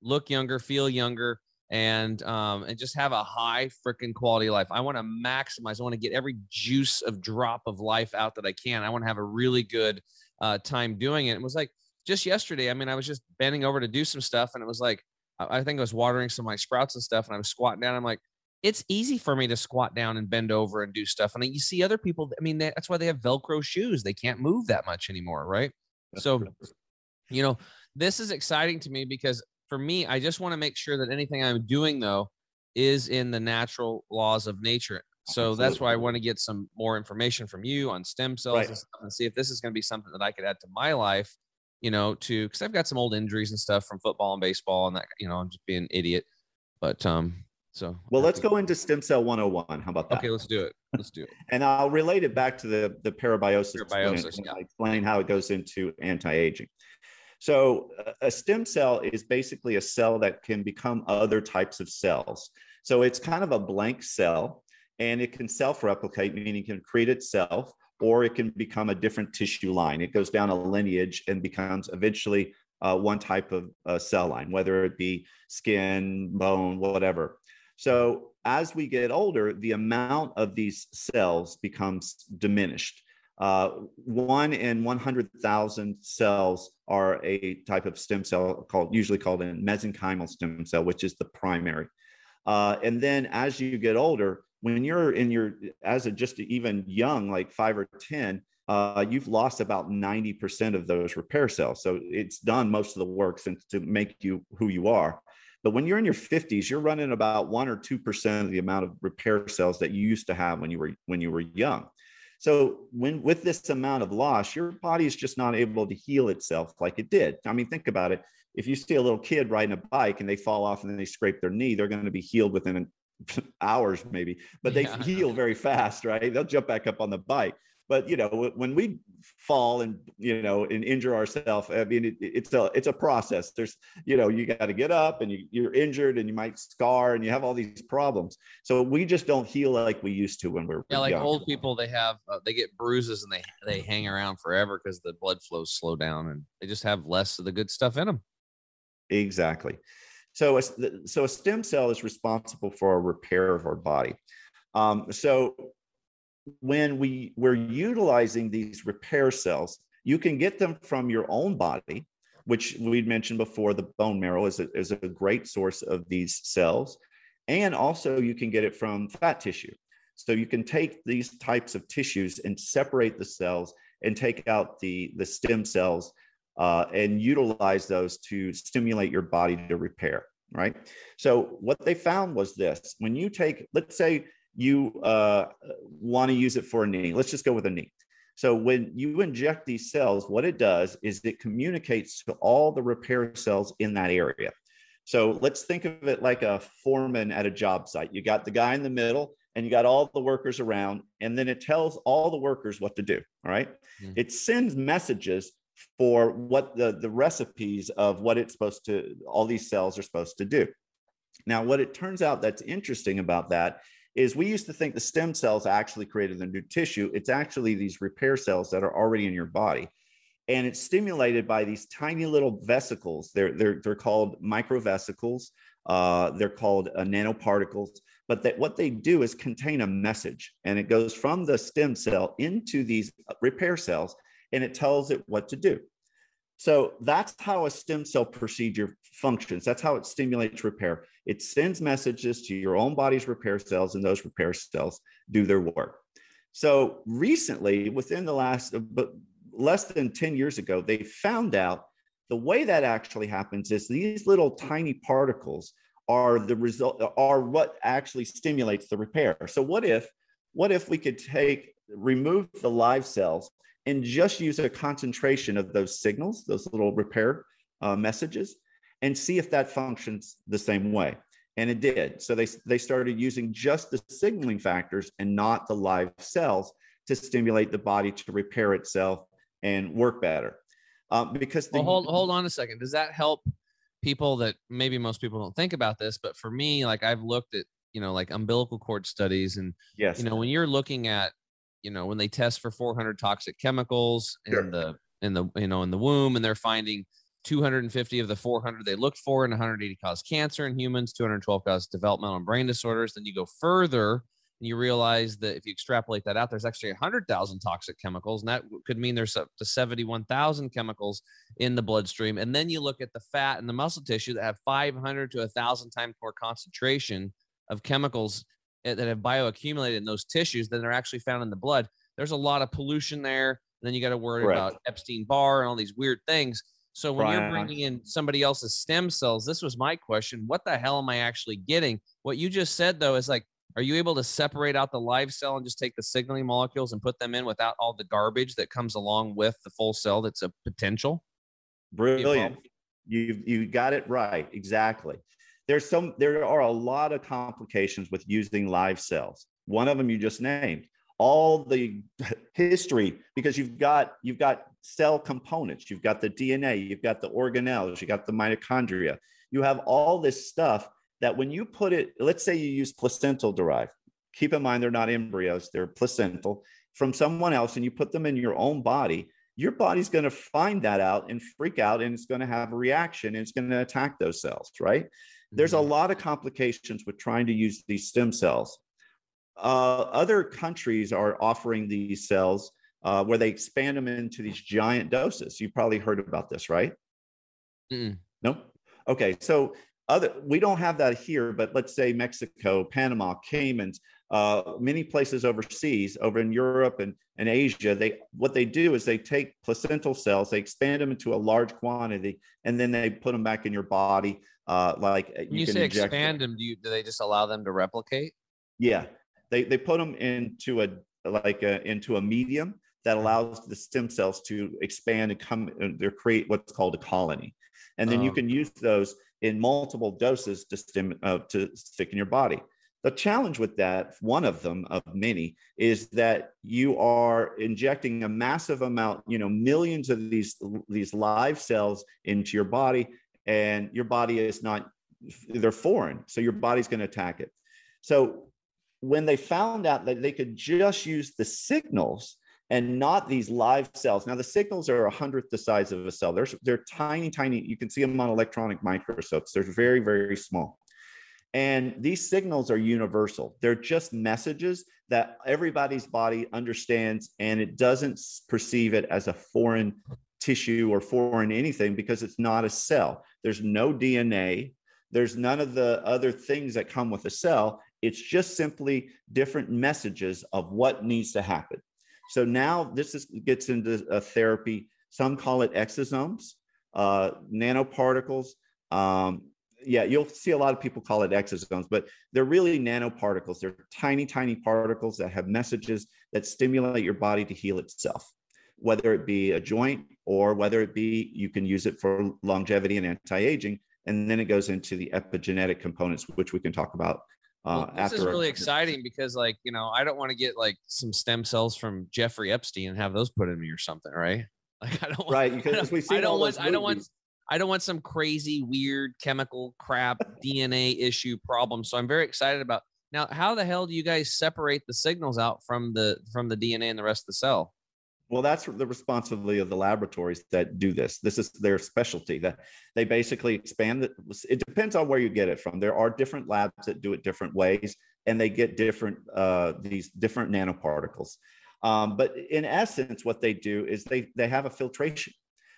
look younger feel younger and um, and just have a high freaking quality life. I want to maximize. I want to get every juice of drop of life out that I can. I want to have a really good uh, time doing it. It was like just yesterday. I mean, I was just bending over to do some stuff, and it was like I, think I was watering some of my sprouts and stuff, and I was squatting down. I'm like, it's easy for me to squat down and bend over and do stuff. And you see other people. I mean, that's why they have Velcro shoes. They can't move that much anymore, right? So, you know, this is exciting to me because for me, I just want to make sure that anything I'm doing though is in the natural laws of nature. So Absolutely. that's why I want to get some more information from you on stem cells right. and, and see if this is going to be something that I could add to my life, you know, to because I've got some old injuries and stuff from football and baseball and that, you know, I'm just being an idiot. But um, so well, let's go into stem cell 101. How about that? Okay, let's do it. Let's do it. and I'll relate it back to the the parabiosis. Parabiosis, yeah. Explain how it goes into anti-aging. So a stem cell is basically a cell that can become other types of cells. So it's kind of a blank cell and it can self-replicate, meaning it can create itself, or it can become a different tissue line. It goes down a lineage and becomes eventually uh, one type of uh, cell line, whether it be skin, bone, whatever. So as we get older, the amount of these cells becomes diminished. Uh, one in 100,000 cells are a type of stem cell called, usually called a mesenchymal stem cell, which is the primary. Uh, and then as you get older, when you're in your as a just even young, like five or ten, uh, you've lost about 90% of those repair cells. So it's done most of the work since to make you who you are. But when you're in your 50s, you're running about one or two percent of the amount of repair cells that you used to have when you were when you were young. So when with this amount of loss, your body is just not able to heal itself like it did. I mean, think about it. If you see a little kid riding a bike and they fall off and then they scrape their knee, they're going to be healed within hours maybe, but they yeah. heal very fast, right? They'll jump back up on the bike but you know when we fall and you know and injure ourselves i mean it, it's a it's a process there's you know you got to get up and you, you're injured and you might scar and you have all these problems so we just don't heal like we used to when we are yeah like young. old people they have uh, they get bruises and they they hang around forever because the blood flows slow down and they just have less of the good stuff in them exactly so a, so a stem cell is responsible for a repair of our body um, so when we we're utilizing these repair cells, you can get them from your own body, which we'd mentioned before. The bone marrow is a, is a great source of these cells, and also you can get it from fat tissue. So you can take these types of tissues and separate the cells and take out the the stem cells uh, and utilize those to stimulate your body to repair. Right. So what they found was this: when you take, let's say you uh, want to use it for a knee. Let's just go with a knee. So when you inject these cells, what it does is it communicates to all the repair cells in that area. So let's think of it like a foreman at a job site. You got the guy in the middle and you got all the workers around, and then it tells all the workers what to do. All right? mm-hmm. It sends messages for what the, the recipes of what it's supposed to, all these cells are supposed to do. Now, what it turns out that's interesting about that is we used to think the stem cells actually created the new tissue. It's actually these repair cells that are already in your body. And it's stimulated by these tiny little vesicles. They're, they're, they're called microvesicles. Uh, they're called uh, nanoparticles. But that what they do is contain a message, and it goes from the stem cell into these repair cells, and it tells it what to do. So that's how a stem cell procedure functions. That's how it stimulates repair. It sends messages to your own body's repair cells, and those repair cells do their work. So recently, within the last, uh, but less than 10 years ago, they found out the way that actually happens is these little tiny particles are the result are what actually stimulates the repair. So what if what if we could take remove the live cells and just use a concentration of those signals, those little repair uh, messages, and see if that functions the same way. And it did. So they, they started using just the signaling factors and not the live cells to stimulate the body to repair itself and work better. Um, because the, well, hold hold on a second. Does that help people that maybe most people don't think about this? But for me, like I've looked at you know like umbilical cord studies, and yes, you know when you're looking at you know when they test for 400 toxic chemicals in sure. the in the you know in the womb, and they're finding 250 of the 400 they looked for, and 180 cause cancer in humans, 212 cause developmental and brain disorders. Then you go further and you realize that if you extrapolate that out, there's actually 100,000 toxic chemicals, and that could mean there's up to 71,000 chemicals in the bloodstream. And then you look at the fat and the muscle tissue that have 500 to 1,000 times more concentration of chemicals Eh, that have bioaccumulated in those tissues than are actually found in the blood. There's a lot of pollution there. And then you got to worry Correct. about Epstein Barr and all these weird things. So when you're bringing in somebody else's stem cells, this was my question. What the hell am I actually getting? What you just said though is like, are you able to separate out the live cell and just take the signaling molecules and put them in without all the garbage that comes along with the full cell that's a potential? Brilliant. You you got it right. Exactly. There's some there are a lot of complications with using live cells. One of them you just named all the history because you've got you've got cell components you've got the dna you've got the organelles you got the mitochondria you have all this stuff that when you put it let's say you use placental derived keep in mind they're not embryos they're placental from someone else and you put them in your own body your body's going to find that out and freak out and it's going to have a reaction and it's going to attack those cells right. There's a mm-hmm. lot of complications with trying to use these stem cells uh, other countries are offering these cells uh, where they expand them into these giant doses. You've probably heard about this, right? Mm-mm. No. Okay, so other we don't have that here, but let's say Mexico, Panama, Caymans, uh, many places overseas, over in Europe and, and Asia, they what they do is they take placental cells, they expand them into a large quantity, and then they put them back in your body. Uh, like when you, you say expand them. them, do you do they just allow them to replicate? Yeah, they they put them into a like a, into a medium that allows the stem cells to expand and come and uh, create what's called a colony, and then you can use those in multiple doses to stim uh, to stick in your body. The challenge with that, one of them of many, is that you are injecting a massive amount, you know, millions of these these live cells into your body, and your body is not they're foreign, so your body's going to attack it. So when they found out that they could just use the signals and not these live cells. Now the signals are a hundredth the size of a cell. They're, they're tiny, tiny. You can see them on electronic microscopes. They're very, very small. And these signals are universal. They're just messages that everybody's body understands and it doesn't perceive it as a foreign tissue or foreign anything because it's not a cell. There's no DNA. There's none of the other things that come with a cell. It's just simply different messages of what needs to happen. So now this is, gets into a therapy. Some call it exosomes, uh, nanoparticles. Um, yeah, you'll see a lot of people call it exosomes, but they're really nanoparticles. They're tiny, tiny particles that have messages that stimulate your body to heal itself, whether it be a joint or whether it be you can use it for longevity and anti aging. And then it goes into the epigenetic components, which we can talk about uh, well, this is really exciting because, like, you know, I don't want to get like some stem cells from Jeffrey Epstein and have those put in me or something, right? Like, I don't want, right because we see. I don't want. I don't want. I don't want some crazy, weird chemical crap DNA issue problem. So I'm very excited about now. How the hell do you guys separate the signals out from the from the DNA and the rest of the cell? Well, that's the responsibility of the laboratories that do this. This is their specialty. That they basically expand it. It depends on where you get it from. There are different labs that do it different ways, and they get different uh, these different nanoparticles. Um, but in essence, what they do is they they have a filtration,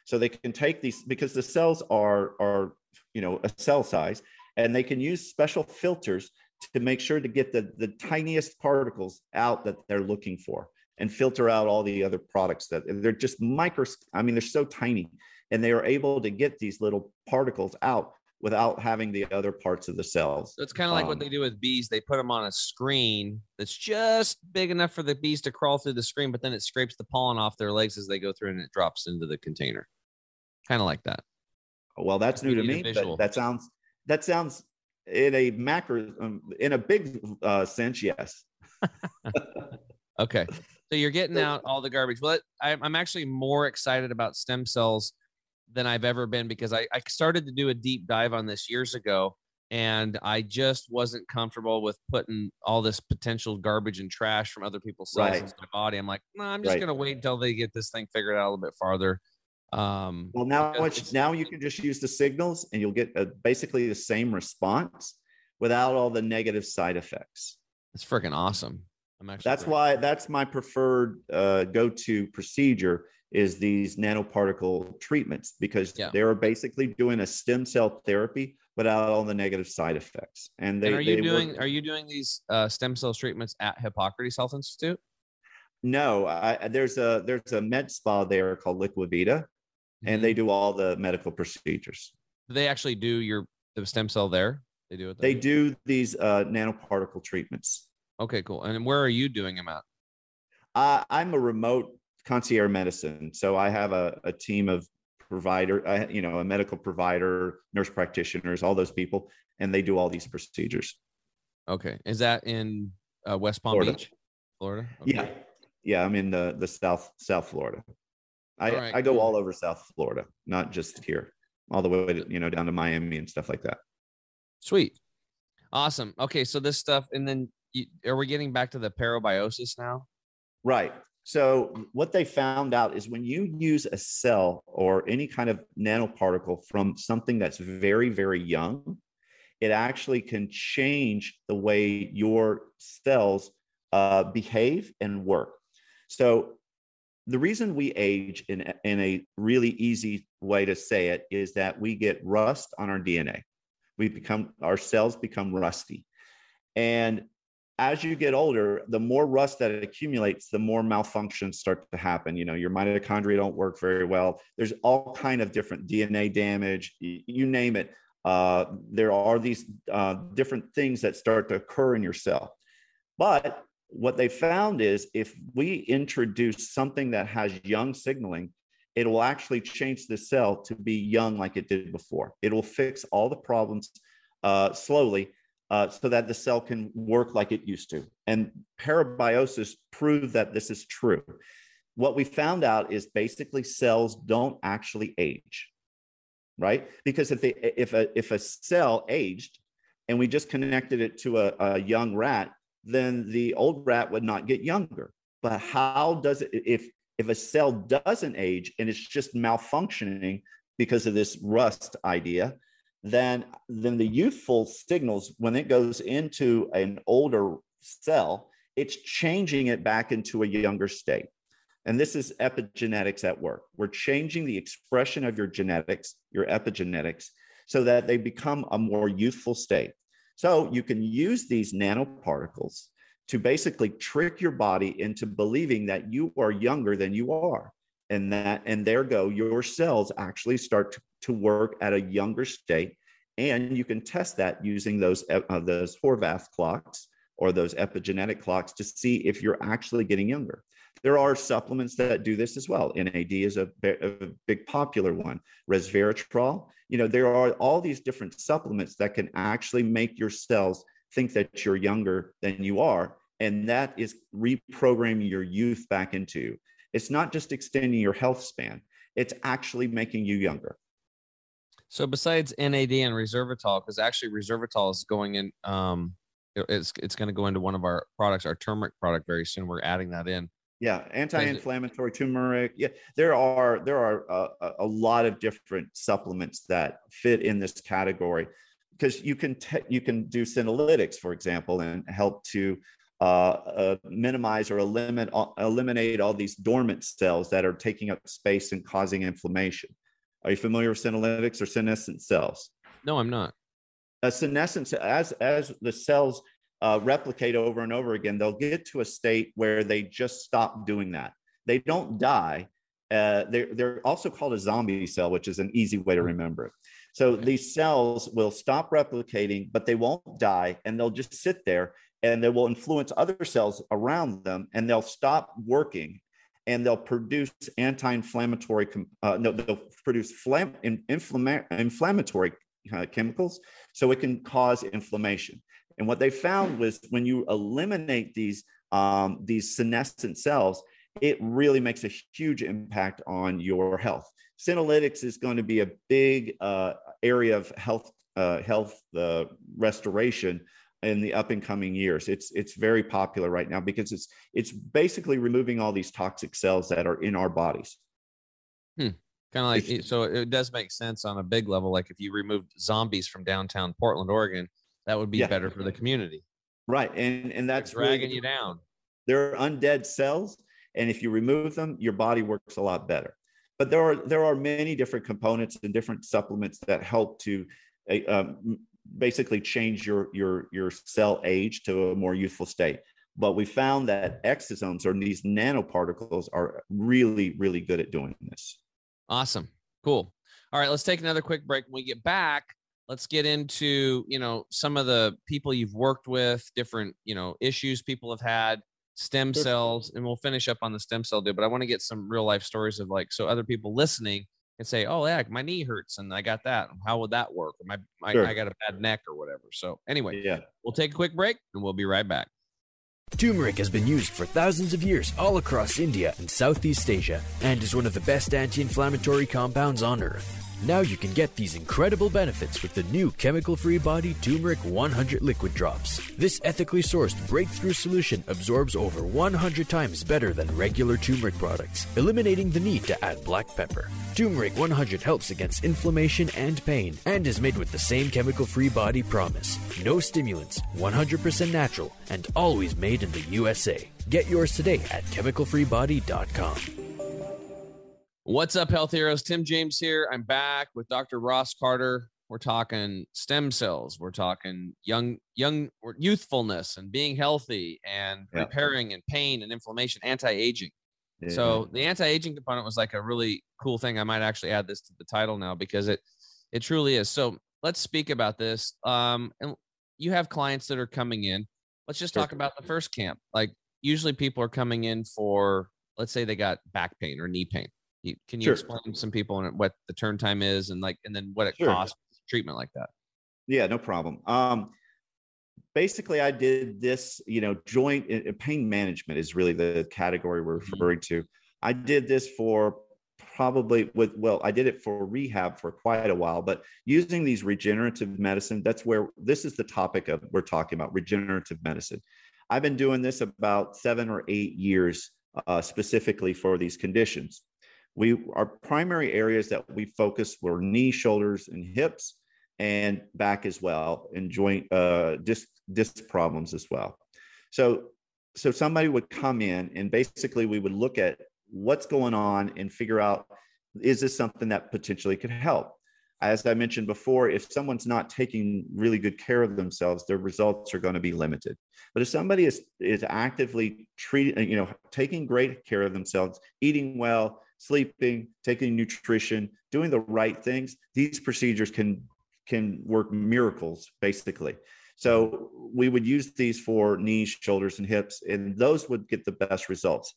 so they can take these because the cells are are you know a cell size, and they can use special filters to make sure to get the the tiniest particles out that they're looking for and filter out all the other products that they're just micro i mean they're so tiny and they are able to get these little particles out without having the other parts of the cells. So it's kind of like um, what they do with bees. They put them on a screen that's just big enough for the bees to crawl through the screen but then it scrapes the pollen off their legs as they go through and it drops into the container kind of like that well that's new to me but that sounds that sounds in a macro um, in a big uh, sense yes okay so you're getting out all the garbage. Well, I'm actually more excited about stem cells than I've ever been because I, I started to do a deep dive on this years ago and I just wasn't comfortable with putting all this potential garbage and trash from other people's cells right. into my body. I'm like, no, nah, I'm just right. gonna wait until they get this thing figured out a little bit farther. Um, well, now now you can just use the signals and you'll get a, basically the same response without all the negative side effects. It's freaking awesome. I'm actually that's why that's my preferred uh, go-to procedure is these nanoparticle treatments because yeah. they're basically doing a stem cell therapy without all the negative side effects. And they and are you doing work. are you doing these uh, stem cell treatments at Hippocrates Health Institute? No, I, there's a there's a med spa there called Liquivida. And they mm-hmm. do all the medical procedures. They actually do your the stem cell there? They do it. There? They do these uh, nanoparticle treatments. Okay, cool. And where are you doing them at? Uh, I'm a remote concierge medicine. So I have a, a team of provider, uh, you know, a medical provider, nurse practitioners, all those people, and they do all these procedures. Okay. Is that in uh, West Palm Florida. Beach, Florida? Okay. Yeah. Yeah. I'm in the, the South, South Florida. I, right, I go all over South Florida, not just here, all the way to, you know, down to Miami and stuff like that. Sweet. Awesome. Okay. So this stuff, and then you, are we getting back to the parabiosis now? Right. So what they found out is when you use a cell or any kind of nanoparticle from something that's very, very young, it actually can change the way your cells uh, behave and work. So the reason we age in, in a really easy way to say it is that we get rust on our DNA. We become our cells become rusty. And as you get older, the more rust that accumulates, the more malfunctions start to happen. You know, your mitochondria don't work very well. There's all kind of different DNA damage, you name it. Uh, there are these uh, different things that start to occur in your cell. But what they found is if we introduce something that has young signaling, it will actually change the cell to be young like it did before. It will fix all the problems uh, slowly uh, so that the cell can work like it used to. And parabiosis proved that this is true. What we found out is basically cells don't actually age, right? Because if they if a if a cell aged and we just connected it to a, a young rat, then the old rat would not get younger. But how does it if if a cell doesn't age and it's just malfunctioning because of this rust idea, then then the youthful signals when it goes into an older cell it's changing it back into a younger state. And this is epigenetics at work. We're changing the expression of your genetics your epigenetics so that they become a more youthful state so you can use these nanoparticles to basically trick your body into believing that you are younger than you are and that and there go your cells actually start to, to work at a younger state. And you can test that using those uh, those horvath clocks or those epigenetic clocks to see if you're actually getting younger. There are supplements that do this as well. Nad is a, a big popular one. Resveratrol you know there are all these different supplements that can actually make your cells think that you're younger than you are and that is reprogramming your youth back into it's not just extending your health span, it's actually making you younger. So besides NAD and resveratrol, because actually resveratrol is going in, um, it's it's going to go into one of our products, our turmeric product, very soon. We're adding that in. Yeah, anti-inflammatory turmeric. Yeah, there are there are a, a lot of different supplements that fit in this category because you can te- you can do senolytics, for example, and help to uh, uh, minimize or eliminate, eliminate all these dormant cells that are taking up space and causing inflammation. Are you familiar with senolytics or senescent cells? No, I'm not. A senescent, as as the cells uh, replicate over and over again, they'll get to a state where they just stop doing that. They don't die. Uh, they're, they're also called a zombie cell, which is an easy way to remember it. So these cells will stop replicating, but they won't die and they'll just sit there and they will influence other cells around them and they'll stop working and they'll produce anti-inflammatory uh, no they'll produce inflammatory uh, chemicals so it can cause inflammation and what they found was when you eliminate these um, these senescent cells it really makes a huge impact on your health senolytics is going to be a big uh, area of health uh, health uh, restoration in the up and coming years. It's it's very popular right now because it's it's basically removing all these toxic cells that are in our bodies. Hmm. Kind of like so it does make sense on a big level. Like if you removed zombies from downtown Portland, Oregon, that would be yeah. better for the community. Right, and and that's They're dragging really, you down. They're undead cells, and if you remove them, your body works a lot better. But there are there are many different components and different supplements that help to um, basically change your your your cell age to a more youthful state but we found that exosomes or these nanoparticles are really really good at doing this awesome cool all right let's take another quick break when we get back let's get into you know some of the people you've worked with different you know issues people have had stem cells and we'll finish up on the stem cell deal but i want to get some real life stories of like so other people listening and say, "Oh yeah, my knee hurts and I got that. How would that work? my, my sure. I got a bad neck or whatever." So anyway, yeah, we'll take a quick break and we'll be right back. Turmeric has been used for thousands of years all across India and Southeast Asia and is one of the best anti-inflammatory compounds on earth. Now you can get these incredible benefits with the new chemical free body Turmeric 100 liquid drops. This ethically sourced breakthrough solution absorbs over 100 times better than regular turmeric products, eliminating the need to add black pepper. Turmeric 100 helps against inflammation and pain and is made with the same chemical free body promise. No stimulants, 100% natural, and always made in the USA. Get yours today at chemicalfreebody.com. What's up, health heroes? Tim James here. I'm back with Dr. Ross Carter. we're talking stem cells, we're talking young, young youthfulness and being healthy and Yeah. repairing and pain and inflammation, anti-aging. Yeah. So the anti-aging component was like a really cool thing. I might actually add this to the title now because it it truly is. So let's speak about this. Um, and you have clients that are coming in. Let's just talk about the first camp. Like usually people are coming in for, let's say they got back pain or knee pain. You, can you Sure. explain to some people what the turn time is and like, and then what it Sure. costs treatment like that? Yeah, no problem. Um, basically, I did this. You know, joint uh, pain management is really the category we're Mhm. referring to. I did this for probably with well, I did it for rehab for quite a while, but using these regenerative medicine, that's where this is the topic of we're talking about regenerative medicine. I've been doing this about seven or eight years uh, specifically for these conditions. We our primary areas that we focus were knee, shoulders, and hips and back as well, and joint uh, disc disc problems as well. So, so somebody would come in, and basically we would look at what's going on and figure out is this something that potentially could help. As I mentioned before, if someone's not taking really good care of themselves, their results are going to be limited. But if somebody is is actively treating, you know, taking great care of themselves, eating well, sleeping, taking nutrition, doing the right things, these procedures can can work miracles basically. So we would use these for knees, shoulders, and hips, and those would get the best results.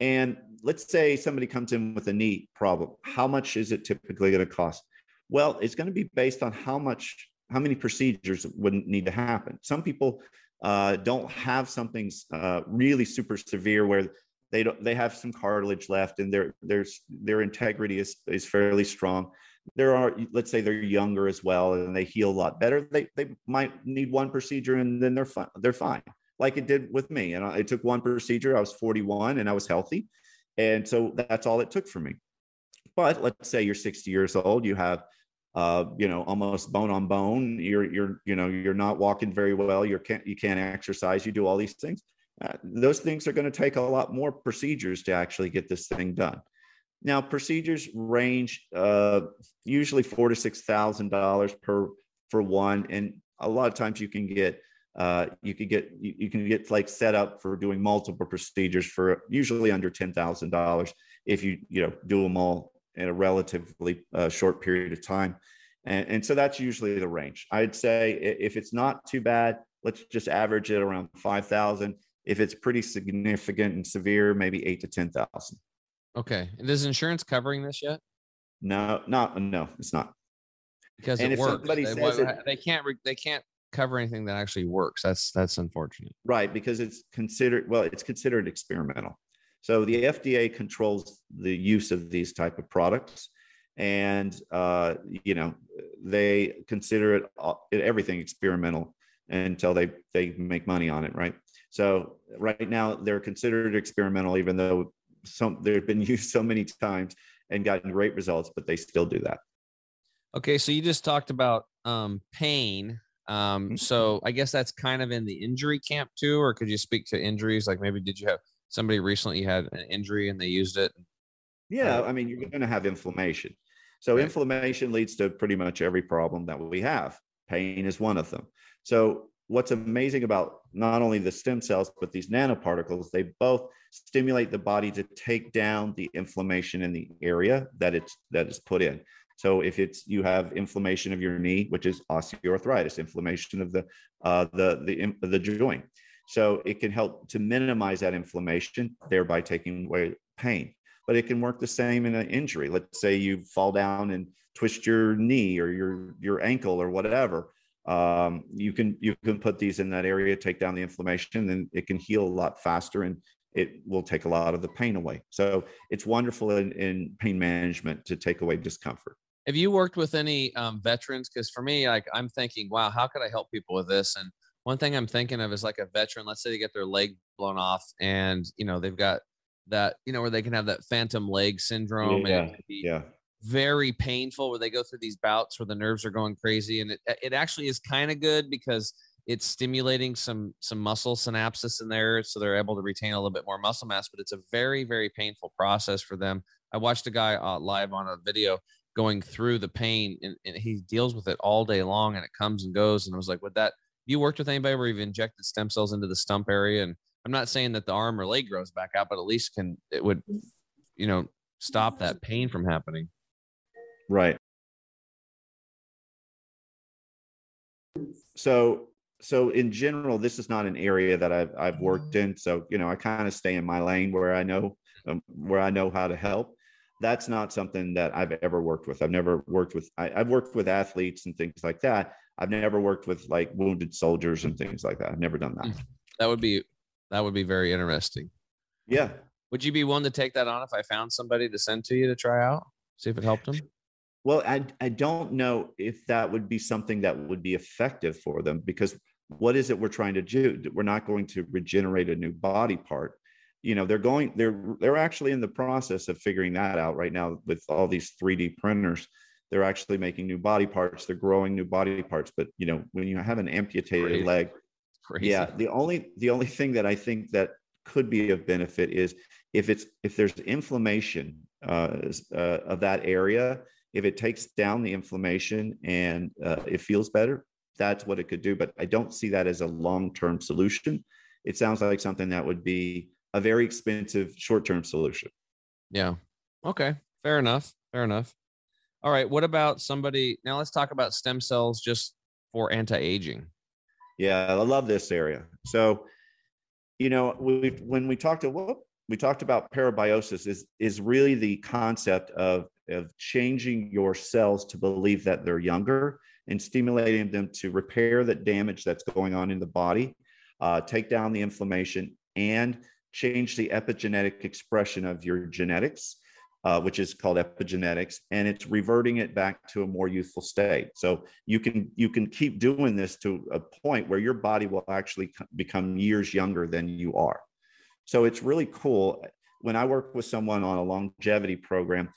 And let's say somebody comes in with a knee problem. How much is it typically going to cost? Well, it's going to be based on how much, how many procedures would need to happen. Some people uh, don't have something uh, really super severe where they don't, they have some cartilage left and their there's their integrity is is fairly strong. There are let's say they're younger as well and they heal a lot better they they might need one procedure and then they're fine they're fine like it did with me. And I, it took one procedure i was 41 and i was healthy. And so that's all it took for me. But let's say you're 60 years old you have uh, you know almost bone on bone you're you're you know you're not walking very well you can't you can't exercise you do all these things uh, those things are going to take a lot more procedures to actually get this thing done now, procedures range uh, usually four to six thousand dollars per for one, and a lot of times you can get uh, you can get you, you, can get like set up for doing multiple procedures for usually under ten thousand dollars if you you know do them all in a relatively uh, short period of time, and, and so that's usually the range. I'd say if it's not too bad, let's just average it around five thousand. If it's pretty significant and severe, maybe eight to ten thousand. Okay. And is insurance covering this yet? No, not no, it's not. Because And it works. They, it- they can't re- they can't cover anything that actually works. That's that's unfortunate. Right, because it's considered well, it's considered experimental. So the FDA controls the use of these type of products, and uh, you know they consider it all- everything experimental until they they make money on it, right? So right now they're considered experimental, even though some they've been used so many times and gotten great results, but they still do that. Okay, so you just talked about um, pain. Um, Mhm. so I guess that's kind of in the injury camp too, or could you speak to injuries? Like maybe did you have somebody recently had an injury and they used it? Yeah, I mean, you're going to have inflammation. So Right. inflammation leads to pretty much every problem that we have. Pain is one of them. So what's amazing about not only the stem cells but these nanoparticles, they both stimulate the body to take down the inflammation in the area that it's that is put in. So if it's you have inflammation of your knee, which is osteoarthritis, inflammation of the uh, the the the joint, so it can help to minimize that inflammation, thereby taking away pain but it can work the same in an injury. Let's say you fall down and twist your knee or your your ankle or whatever. Um, you can you can put these in that area, take down the inflammation, and it can heal a lot faster, and it will take a lot of the pain away. So it's wonderful in, in pain management to take away discomfort. Have you worked with any um, veterans? Because for me, like I'm thinking, wow, how could I help people with this? And one thing I'm thinking of is like a veteran. Let's say they get their leg blown off, and you know they've got that, you know, where they can have that phantom leg syndrome, Yeah, be Yeah, very painful where they go through these bouts where the nerves are going crazy and it, it actually is kind of good because it's stimulating some some muscle synapses in there so they're able to retain a little bit more muscle mass but it's a very very painful process for them. I watched a guy uh, live on a video going through the pain and, and he deals with it all day long and it comes and goes and I was like would that you worked with anybody where you've injected stem cells into the stump area? And i'm not saying that the arm or leg grows back out but at least can it would you know stop that pain from happening Right. So so in general, this is not an area that I've I've worked in. So you know, I kind of stay in my lane where I know um, where I know how to help. That's not something that I've ever worked with. I've never worked with. I, I've worked with athletes and things like that. I've never worked with like wounded soldiers and things like that. I've never done that. that would be that would be very interesting Yeah, would you be willing to take that on if i found somebody to send to you to try out see if it helped them Well, I, I don't know if that would be something that would be effective for them because what is it we're trying to do? We're not going to regenerate a new body part. You know, they're going, they're they're actually in the process of figuring that out right now with all these 3D printers. They're actually making new body parts. They're growing new body parts. But you know, when you have an amputated Crazy. leg, crazy yeah, the only the only thing that I think that could be of benefit is if it's if there's inflammation uh, uh, of that area, if it takes down the inflammation and uh, it feels better, that's what it could do. But I don't see that as a long term solution. It sounds like something that would be a very expensive short term solution. Yeah. Okay. Fair enough. Fair enough. All right. What about somebody? Now let's talk about stem cells just for anti aging. Yeah, I love this area. So, you know, we when we talked to whoop, we talked about parabiosis is is really the concept of of changing your cells to believe that they're younger and stimulating them to repair that damage that's going on in the body, uh, take down the inflammation, and change the epigenetic expression of your genetics, uh, which is called epigenetics, and it's reverting it back to a more youthful state. So you can you can keep doing this to a point where your body will actually become years younger than you are. So it's really cool. When I work with someone on a longevity program,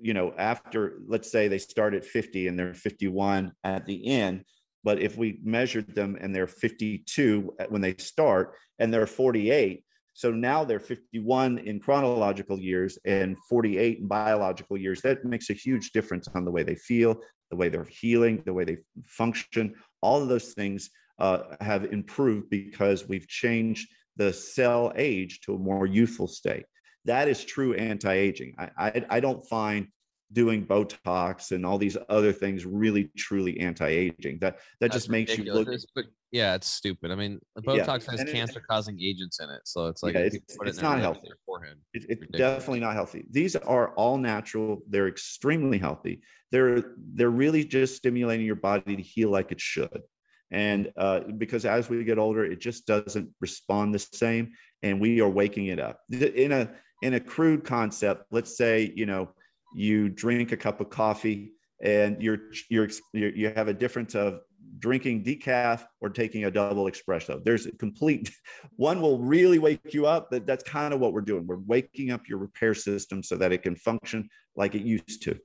you know, after let's say they start at 50 and they're 51 at the end, but if we measured them and they're 52 when they start and they're 48, so now they're 51 in chronological years and 48 in biological years. That makes a huge difference on the way they feel, the way they're healing, the way they function. All of those things uh, have improved because we've changed the cell age to a more youthful state. That is true anti-aging. I, I, I don't find doing Botox and all these other things really truly anti-aging. That that That's just makes you look. But yeah, it's stupid. I mean, the Yeah, Botox has cancer-causing agents in it, so it's like Yeah, it's- it it's not healthy. forehead. It, it's Ridiculous. definitely not healthy. These are all natural. They're extremely healthy. They're they're really just stimulating your body to heal like it should. And uh, because as we get older, it just doesn't respond the same, and we are waking it up. In a in a crude concept, let's say you know you drink a cup of coffee and you're you're, you have a difference of drinking decaf or taking a double espresso. There's a complete one will really wake you up. That that's kind of what we're doing. We're waking up your repair system so that it can function like it used to.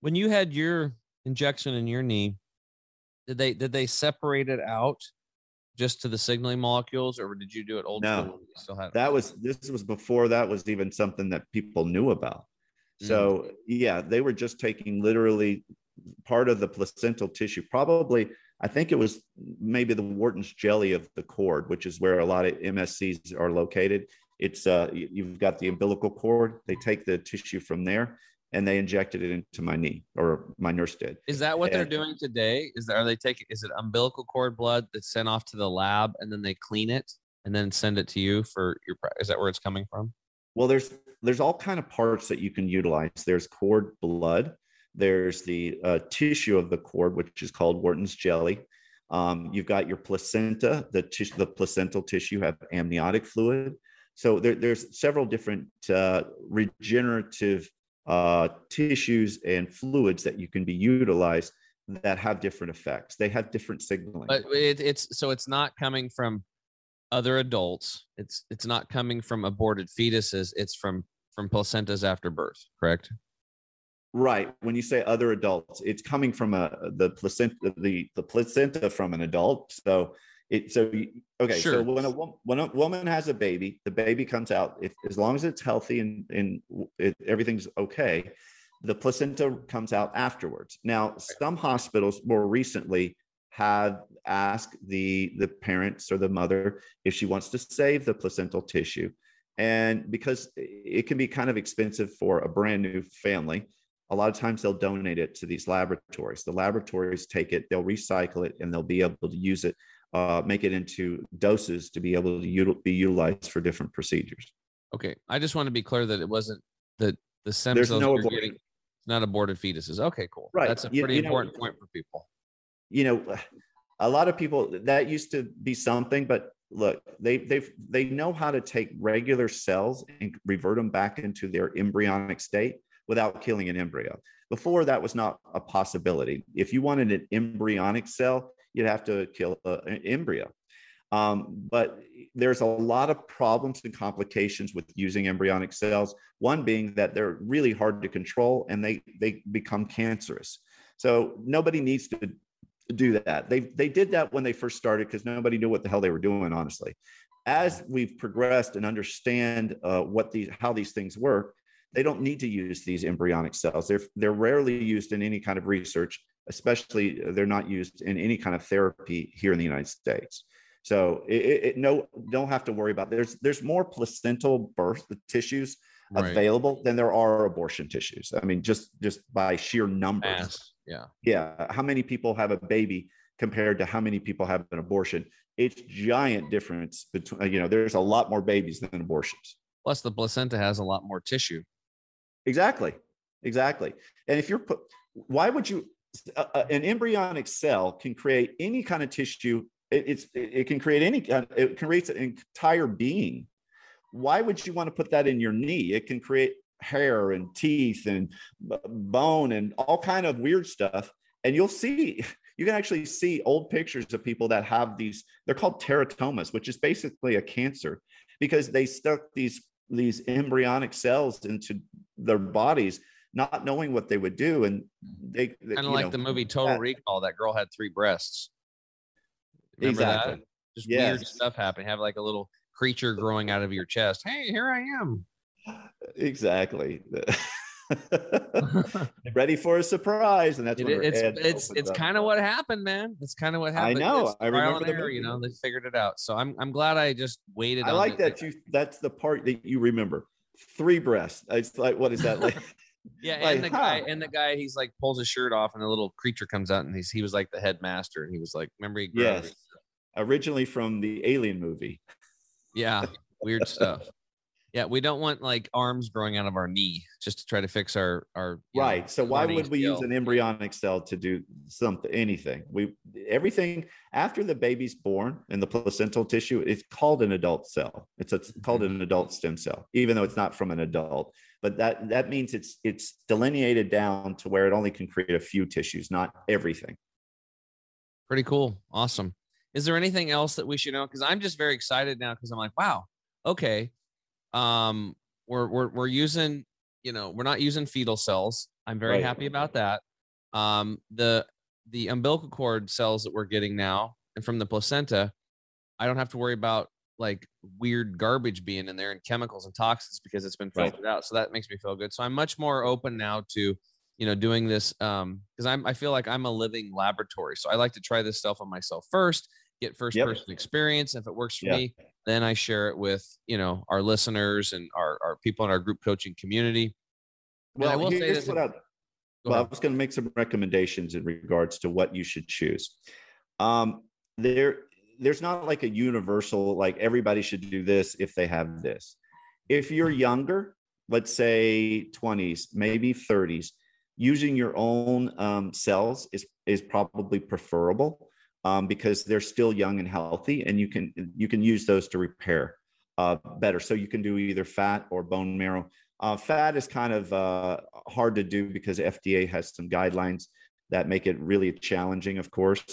When you had your injection in your knee, did they did they separate it out just to the signaling molecules, or did you do it old No. school? when you Still had it? That was this was before that was even something that people knew about. So yeah, they were just taking literally part of the placental tissue. Probably, I think it was maybe the Wharton's jelly of the cord, which is where a lot of MSCs are located. It's uh, you've got the umbilical cord. They take the tissue from there and they injected it into my knee, or my nurse did. Is that what they're doing today? Is that are they taking? Is it umbilical cord blood that's sent off to the lab and then they clean it and then send it to you for your? Is that where it's coming from? Well, there's there's all kind of parts that you can utilize. There's cord blood. There's the uh, tissue of the cord, which is called Wharton's jelly. Um, you've got your placenta. The tissue, the placental tissue, have amniotic fluid. So there, there's several different uh, regenerative uh, tissues and fluids that you can be utilized that have different effects. They have different signaling. But it, it's so it's not coming from other adults. It's it's not coming from aborted fetuses. It's from from placentas after birth. Correct. Right. When you say other adults, it's coming from a the placenta the the placenta from an adult. So it so okay. Sure. So when a when a woman has a baby, the baby comes out if as long as it's healthy and and it, everything's okay, the placenta comes out afterwards. Now, some hospitals more recently have asked the the parents or the mother if she wants to save the placental tissue and because it can be kind of expensive for a brand new family a lot of times they'll donate it to these laboratories the laboratories take it they'll recycle it and they'll be able to use it uh, make it into doses to be able to util- be utilized for different procedures Okay, I just want to be clear that it wasn't the the stem There's cells no you're getting, not aborted fetuses. Okay, cool. Right. That's a pretty you know- important point for people. you know a lot of people that used to be something but look they they they know how to take regular cells and revert them back into their embryonic state without killing an embryo before that was not a possibility if you wanted an embryonic cell you'd have to kill a, an embryo um, but there's a lot of problems and complications with using embryonic cells one being that they're really hard to control and they they become cancerous so nobody needs to do that. They they did that when they first started because nobody knew what the hell they were doing, honestly. As we've progressed and understand uh, what these how these things work, they don't need to use these embryonic cells. They're they're rarely used in any kind of research, especially uh, they're not used in any kind of therapy here in the United States. So it, it, it- no don't have to worry about. There's there's more placental birth tissues Right. available than there are abortion tissues. I mean, just just by sheer numbers Mass. Yeah. yeah how many people have a baby compared to how many people have an abortion it's giant difference between you know there's a lot more babies than abortions Plus, the placenta has a lot more tissue. exactly exactly and if you're put why would you uh, uh, an embryonic cell can create any kind of tissue it, it's it, can create any it creates an entire being. Why would you want to put that in your knee? It can create hair and teeth and bone and all kind of weird stuff and you'll see you can actually see old pictures of people that have these they're called teratomas which is basically a cancer because they stuck these these embryonic cells into their bodies not knowing what they would do and they Kind of like the movie Total that- Recall. That girl had three breasts. Remember exactly that? Just weird stuff happening. Have like a little creature growing out of your chest. Hey, here I am. exactly ready for a surprise and that's It- it's it's it's kind of what happened, man. It's kind of what happened. I know. It's I remember the error, You know, they figured it out. So I'm I'm glad I just waited. I like that you that's the part that you remember three breasts it's like what is that like Yeah, like, and the guy and the guy, he's like pulls his shirt off, and a little creature comes out, and he's he was like the headmaster, and he was like, remember he grew up- yes originally from the alien movie. Yeah, weird stuff. Yeah, we don't want like arms growing out of our knee just to try to fix our our you know, right so why would we use an embryonic cell to do something anything? We everything after the baby's born in the placental tissue it's called an adult cell. It's, it's called Mm-hmm. an adult stem cell even though it's not from an adult but that that means it's it's delineated down to where it only can create a few tissues not everything Pretty cool. Awesome. Is there anything else that we should know? Because I'm just very excited now because I'm like, wow, okay. Um, we're we're we're using, you know, we're not using fetal cells. I'm very Right. happy about that. Um, the the umbilical cord cells that we're getting now and from the placenta, I don't have to worry about like weird garbage being in there and chemicals and toxins because it's been Right. filtered out. So that makes me feel good. So I'm much more open now to you know doing this um because i'm i feel like i'm a living laboratory so i like to try this stuff on myself first get first Yep. person experience And if it works for Yeah. me then i share it with you know our listeners and our, our people in our group coaching community And I well will say this- what I, well, I was going to make some recommendations in regards to what you should choose. Um, there, there's not like a universal like everybody should do this if they have this. If you're younger, let's say 20s, maybe 30s, using your own um, cells is is probably preferable um, because they're still young and healthy, and you can you can use those to repair uh, better. So you can do either fat or bone marrow. Uh, fat is kind of uh, hard to do because FDA has some guidelines that make it really challenging, of course.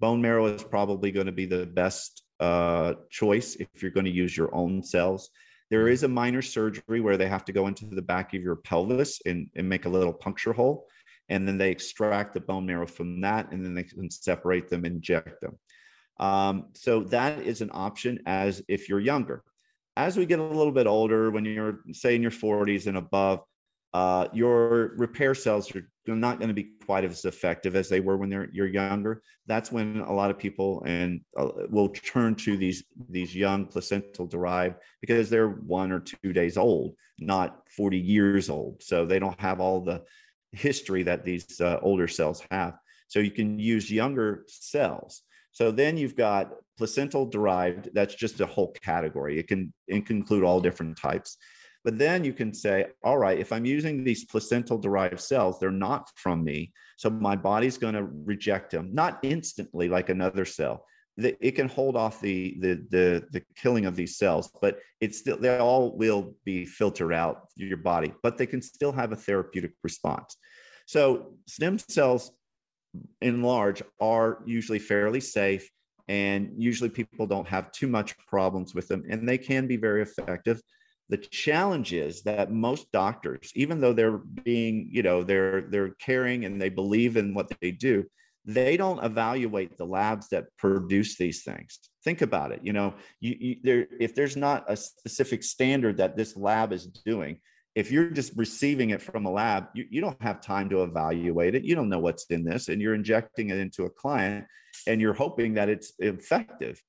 Bone marrow is probably going to be the best uh, choice if you're going to use your own cells. There is a minor surgery where they have to go into the back of your pelvis and, and make a little puncture hole. And then they extract the bone marrow from that and then they can separate them, inject them. Um, so that is an option as if you're younger as we get a little bit older, when you're say in your 40s and above, uh, your repair cells are not going to be quite as effective as they were when they're you're younger. That's when a lot of people and uh, will turn to these these young placental derived because they're one or two days old, not 40 years old. So they don't have all the history that these uh, older cells have. So you can use younger cells. So then you've got placental derived. That's just a whole category. It can, it can include all different types. But then you can say, all right, if I'm using these placental derived cells, they're not from me. So my body's going to reject them, not instantly like another cell. It can hold off the, the, the, the killing of these cells, but it's still, they all will be filtered out your body, but they can still have a therapeutic response. So stem cells in large are usually fairly safe and usually people don't have too much problems with them and they can be very effective the challenge is that most doctors even though they're being you know they're they're caring and they believe in what they do they don't evaluate the labs that produce these things. Think about it you know you, you there if there's not a specific standard that this lab is doing if you're just receiving it from a lab you, you don't have time to evaluate it. You don't know what's in this and you're injecting it into a client and you're hoping that it's effective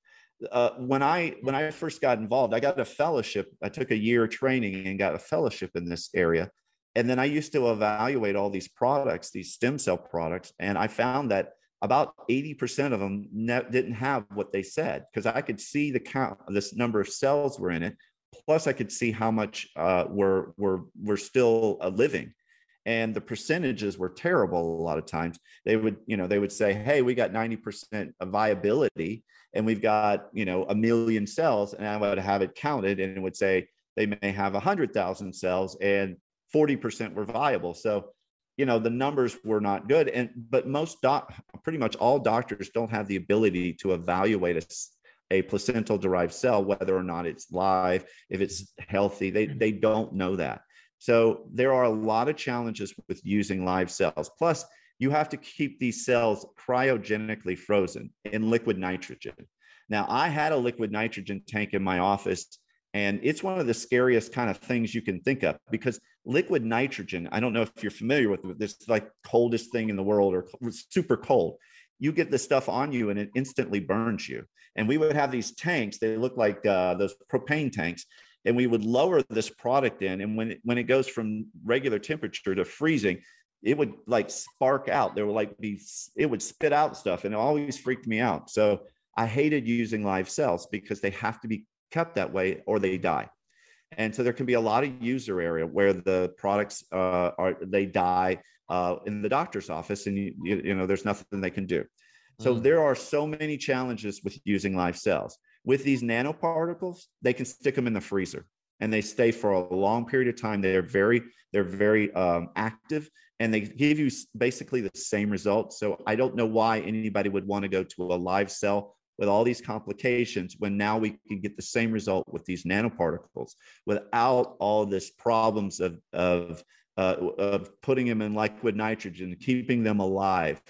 uh, when I when I first got involved, I got a fellowship. I took a year training and got a fellowship in this area. And then I used to evaluate all these products, these stem cell products, and I found that about 80% of them ne- didn't have what they said because I could see the count, this number of cells were in it. Plus, I could see how much uh, were were were still uh, living and the percentages were terrible a lot of times. They would you know they would say hey we got 90% of viability and we've got you know a million cells and i would have it counted and it would say they may have 100000 cells and 40% were viable. So you know the numbers were not good. And but most doc pretty much all doctors don't have the ability to evaluate a, a placental derived cell whether or not it's live if it's healthy. They mm-hmm. they don't know that so there are a lot of challenges with using live cells. Plus, you have to keep these cells cryogenically frozen in liquid nitrogen. Now, I had a liquid nitrogen tank in my office, and it's one of the scariest kind of things you can think of because liquid nitrogen, I don't know if you're familiar with this, like coldest thing in the world or super cold. You get this stuff on you and it instantly burns you. And we would have these tanks, they look like uh, those propane tanks and we would lower this product in and when it, when it goes from regular temperature to freezing it would like spark out. There would like be it would spit out stuff and it always freaked me out. So i hated using live cells because they have to be kept that way or they die. And so there can be a lot of user area where the products uh, are they die uh, in the doctor's office and you, you, know there's nothing they can do. So mm. there are so many challenges with using live cells with these nanoparticles, they can stick them in the freezer and they stay for a long period of time. They're very, they're very um, active and they give you basically the same results. So I don't know why anybody would want to go to a live cell with all these complications when now we can get the same result with these nanoparticles without all this problems of, of, uh, of putting them in liquid nitrogen, keeping them alive,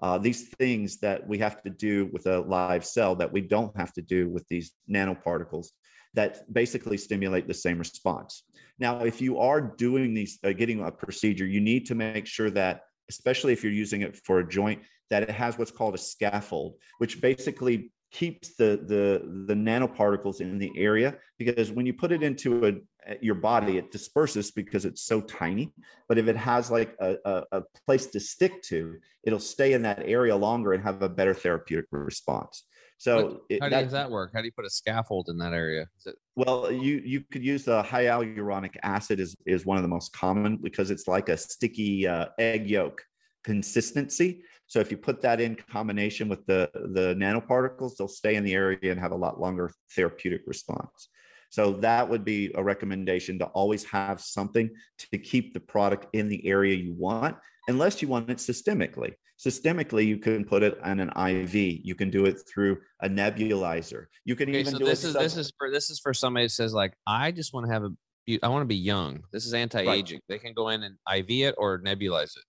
uh, these things that we have to do with a live cell that we don't have to do with these nanoparticles that basically stimulate the same response. Now, if you are doing these, uh, getting a procedure, you need to make sure that, especially if you're using it for a joint, that it has what's called a scaffold, which basically keeps the the the nanoparticles in the area because when you put it into a your body it disperses because it's so tiny but if it has like a, a, a, place to stick to it'll stay in that area longer and have a better therapeutic response. So it, how does that work? How do you put a scaffold in that area? It- well you you could use the hyaluronic acid is is one of the most common because it's like a sticky uh, egg yolk consistency. So if you put that in combination with the, the nanoparticles, they'll stay in the area and have a lot longer therapeutic response. So that would be a recommendation to always have something to keep the product in the area you want, unless you want it systemically. Systemically, you can put it on an IV. You can do it through a nebulizer. You can okay, even so do this it. Is, sub- this is for this is for somebody that says like, I just want to have a I want to be young. This is anti-aging. Right. They can go in and IV it or nebulize it.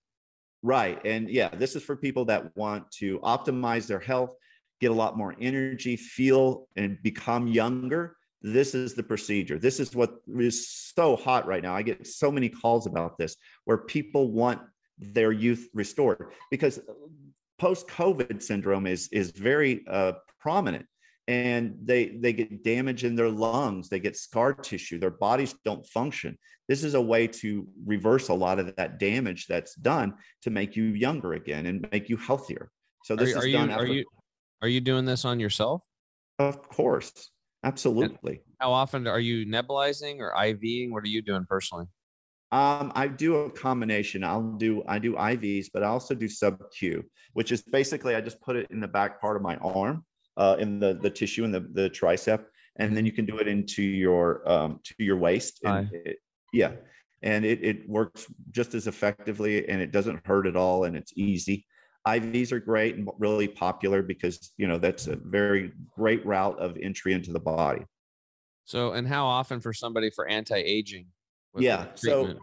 Right. And yeah, this is for people that want to optimize their health, get a lot more energy, feel and become younger. This is the procedure. This is what is so hot right now. I get so many calls about this where people want their youth restored because post COVID syndrome is is very uh, prominent, and they they get damage in their lungs, they get scar tissue, their bodies don't function. This is a way to reverse a lot of that damage that's done to make you younger again and make you healthier. So this are, is are done. you are you are you doing this on yourself? Of course, absolutely. How often are you nebulizing or IVing? What are you doing personally? Um, I do a combination. I'll do I do IVs, but I also do sub Q, which is basically I just put it in the back part of my arm, uh, in the the tissue in the the tricep, and then you can do it into your um, to your waist. And it, yeah, and it it works just as effectively, and it doesn't hurt at all, and it's easy. IVs are great and really popular because you know that's a very great route of entry into the body. So, and how often for somebody for anti aging? yeah. So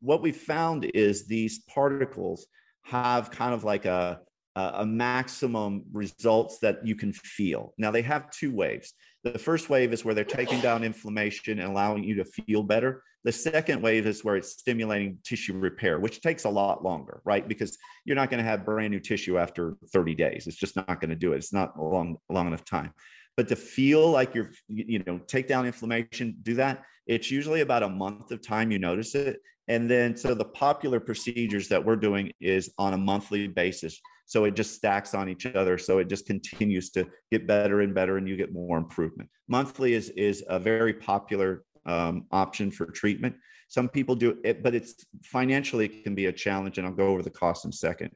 what we found is these particles have kind of like a a maximum results that you can feel. Now they have two waves. The first wave is where they're taking down inflammation and allowing you to feel better. The second wave is where it's stimulating tissue repair, which takes a lot longer, right? Because you're not going to have brand new tissue after 30 days. It's just not going to do it. It's not long, long enough time. But to feel like you're, you know, take down inflammation, do that. It's usually about a month of time you notice it. And then, so the popular procedures that we're doing is on a monthly basis. So it just stacks on each other. So it just continues to get better and better, and you get more improvement. Monthly is is a very popular um, option for treatment. Some people do it, but it's financially it can be a challenge, and I'll go over the cost in a second.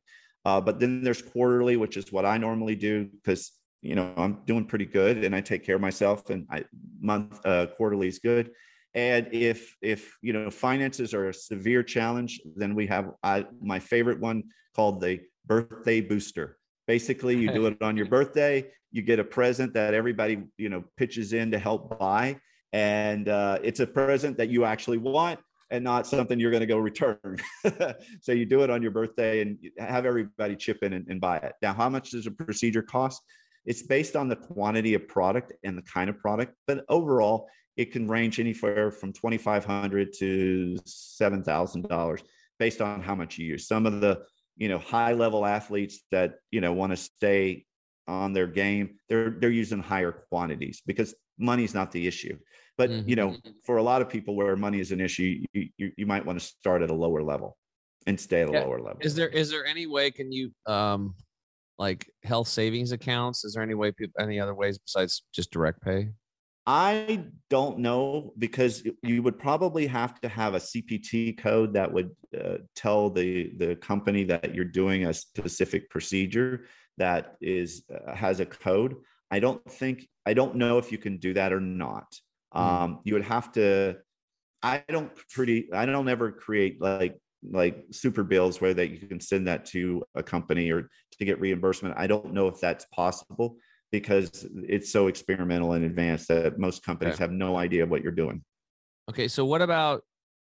Uh, but then there's quarterly, which is what I normally do because you know I'm doing pretty good and I take care of myself, and I month uh, quarterly is good. And if if you know finances are a severe challenge, then we have I, my favorite one called the birthday booster. Basically, you do it on your birthday. You get a present that everybody you know pitches in to help buy, and uh, it's a present that you actually want and not something you're going to go return. so you do it on your birthday and have everybody chip in and, and buy it. Now, how much does a procedure cost? It's based on the quantity of product and the kind of product, but overall, it can range anywhere from twenty five hundred to seven thousand dollars based on how much you use. Some of the you know high level athletes that you know want to stay on their game, they're they're using higher quantities because money's not the issue. But mm-hmm. you know, for a lot of people where money is an issue, you, you, you might want to start at a lower level and stay at a yeah. lower level. Is there is there any way can you um like health savings accounts? Is there any way people any other ways besides just direct pay? I don't know because you would probably have to have a CPT code that would uh, tell the the company that you're doing a specific procedure that is uh, has a code. I don't think I don't know if you can do that or not. Mm. Um, you would have to. I don't pretty. I don't ever create like like super bills where that you can send that to a company or to get reimbursement. I don't know if that's possible because it's so experimental and advanced that most companies okay. have no idea what you're doing. Okay, so what about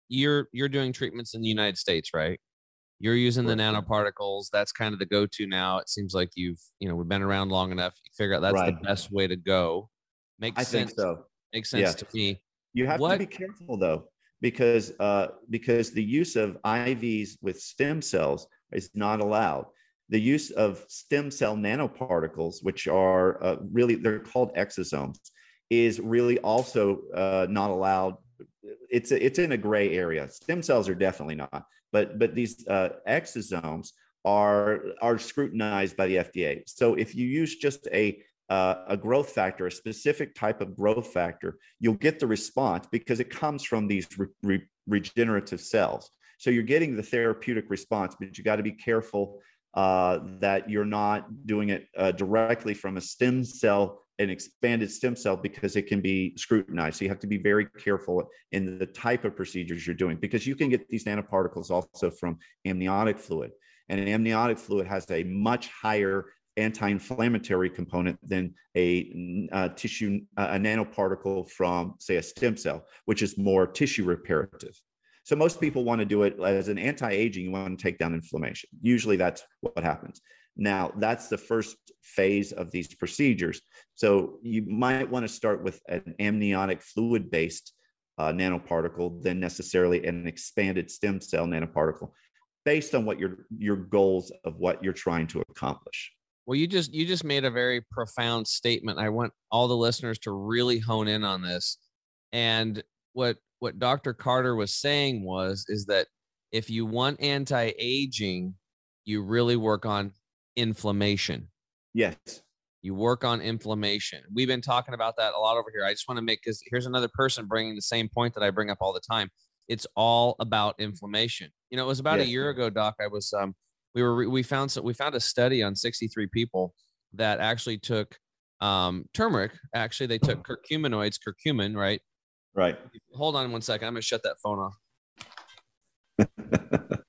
you're you're doing treatments in the United States, right? You're using the nanoparticles. That's kind of the go-to now. It seems like you've you know we've been around long enough. You figure out that's right. the best way to go. Makes I sense. think so. Makes sense yeah. to me. You have what? to be careful though, because uh, because the use of IVs with stem cells is not allowed the use of stem cell nanoparticles, which are uh, really, they're called exosomes, is really also uh, not allowed. It's, a, it's in a gray area. Stem cells are definitely not, but, but these uh, exosomes are, are scrutinized by the FDA. So if you use just a, uh, a growth factor, a specific type of growth factor, you'll get the response because it comes from these re- re- regenerative cells. So you're getting the therapeutic response, but you got to be careful uh, that you're not doing it uh, directly from a stem cell, an expanded stem cell, because it can be scrutinized. So you have to be very careful in the type of procedures you're doing because you can get these nanoparticles also from amniotic fluid. And an amniotic fluid has a much higher anti-inflammatory component than a, a tissue a nanoparticle from say a stem cell which is more tissue reparative so most people want to do it as an anti-aging. You want to take down inflammation. Usually that's what happens. Now, that's the first phase of these procedures. So you might want to start with an amniotic fluid based uh, nanoparticle than necessarily an expanded stem cell nanoparticle based on what your your goals of what you're trying to accomplish. Well, you just you just made a very profound statement. I want all the listeners to really hone in on this. And what what Dr. Carter was saying was is that if you want anti-aging, you really work on inflammation. Yes. You work on inflammation. We've been talking about that a lot over here. I just want to make because here's another person bringing the same point that I bring up all the time. It's all about inflammation. You know, it was about Yes. a year ago, Doc. I was um, we were we found some, we found a study on 63 people that actually took um, turmeric. Actually, they took curcuminoids, curcumin, right? Right. Hold on one second. I'm gonna shut that phone off.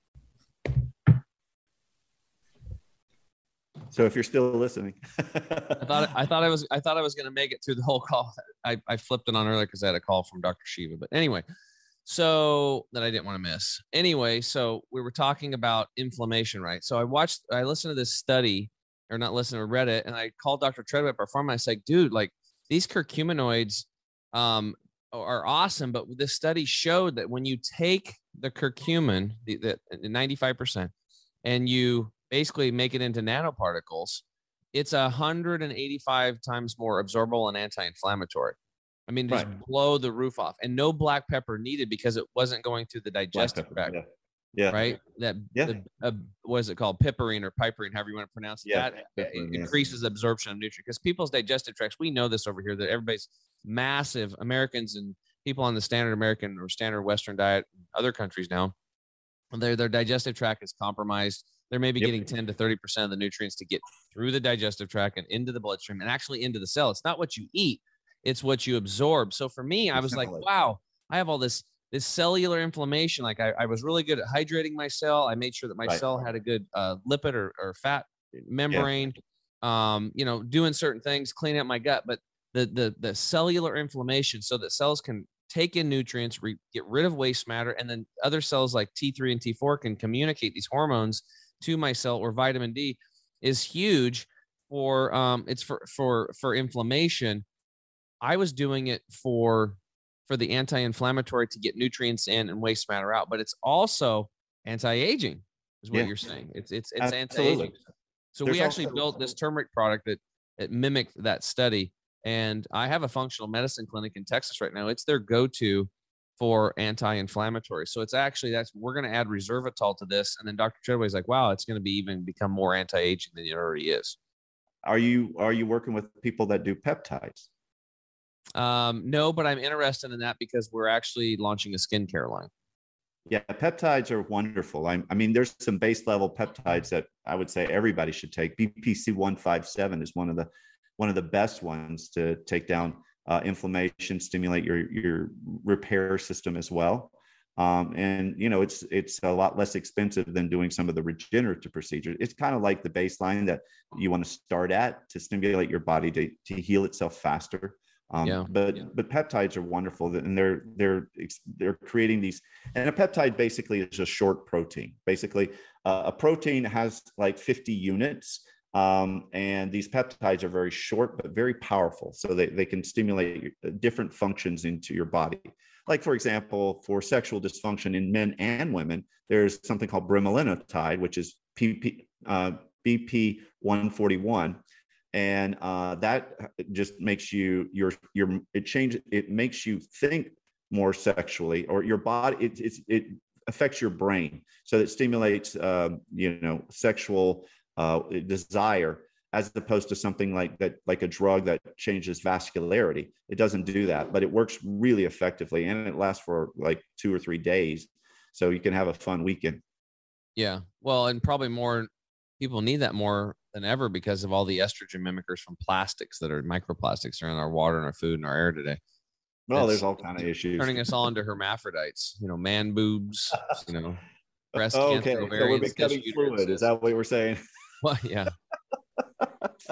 So if you're still listening, I thought I thought I was I thought I was gonna make it through the whole call. I, I flipped it on earlier because I had a call from Dr. Shiva. But anyway, so that I didn't want to miss. Anyway, so we were talking about inflammation, right? So I watched, I listened to this study, or not listened, or read it, and I called Dr. Treadway our farm. And I said, dude, like these curcuminoids um, are awesome, but this study showed that when you take the curcumin, the, the 95%, and you basically make it into nanoparticles, it's 185 times more absorbable and anti-inflammatory. I mean, just Right. blow the roof off, and no black pepper needed because it wasn't going through the digestive tract, yeah. Yeah. right? That Yeah. the, uh, what is it called? Piperine or piperine, however you want to pronounce it. Yeah, that piperine, uh, yeah. increases absorption of nutrients because people's digestive tracts. We know this over here that everybody's massive. Americans and people on the standard American or standard Western diet, in other countries now, their their digestive tract is compromised. They're maybe Yep. getting 10 to 30 percent of the nutrients to get through the digestive tract and into the bloodstream and actually into the cell. It's not what you eat, it's what you absorb. So for me, I was like, wow, I have all this this cellular inflammation. Like I, I was really good at hydrating my cell. I made sure that my Right. cell had a good uh, lipid or, or fat membrane. Um, you know, doing certain things, cleaning up my gut, but the the the cellular inflammation, so that cells can take in nutrients, re- get rid of waste matter, and then other cells like T3 and T4 can communicate these hormones to my cell or vitamin D is huge for um it's for for for inflammation. I was doing it for for the anti-inflammatory to get nutrients in and waste matter out, but it's also anti-aging, is what Yeah. you're saying. It's it's it's Absolutely. anti-aging. So There's we actually also- built this turmeric product that it mimicked that study. And I have a functional medicine clinic in Texas right now. It's their go-to for anti-inflammatory. So it's actually that's we're going to add resveratrol to this, and then Dr. Treadway's like, wow, it's going to be even become more anti-aging than it already is. Are you are you working with people that do peptides? Um, no, but I'm interested in that because we're actually launching a skincare line. Yeah, peptides are wonderful. I, I mean, there's some base level peptides that I would say everybody should take. BPC one five seven is one of the one of the best ones to take down uh, inflammation, stimulate your your repair system as well. Um, and you know, it's it's a lot less expensive than doing some of the regenerative procedures. It's kind of like the baseline that you want to start at to stimulate your body to to heal itself faster. Um, Yeah, but yeah. but peptides are wonderful, and they're they're they're creating these. And a peptide basically is a short protein. Basically, uh, a protein has like 50 units, um, and these peptides are very short but very powerful. So they they can stimulate different functions into your body. Like for example, for sexual dysfunction in men and women, there's something called bremelanotide, which is PP, uh, BP 141 and uh, that just makes you your your it changes it makes you think more sexually or your body it it's, it affects your brain so it stimulates um, you know sexual uh, desire as opposed to something like that like a drug that changes vascularity. It doesn't do that but it works really effectively and it lasts for like two or three days so you can have a fun weekend. Yeah. Well, and probably more people need that more than ever because of all the estrogen mimickers from plastics that are microplastics are in our water and our food and our air today. well there's all kind of issues. Turning us all into hermaphrodites, you know, man boobs, you know, breast Oh, cancer, okay so we're becoming fluid is that what we're saying Well, yeah.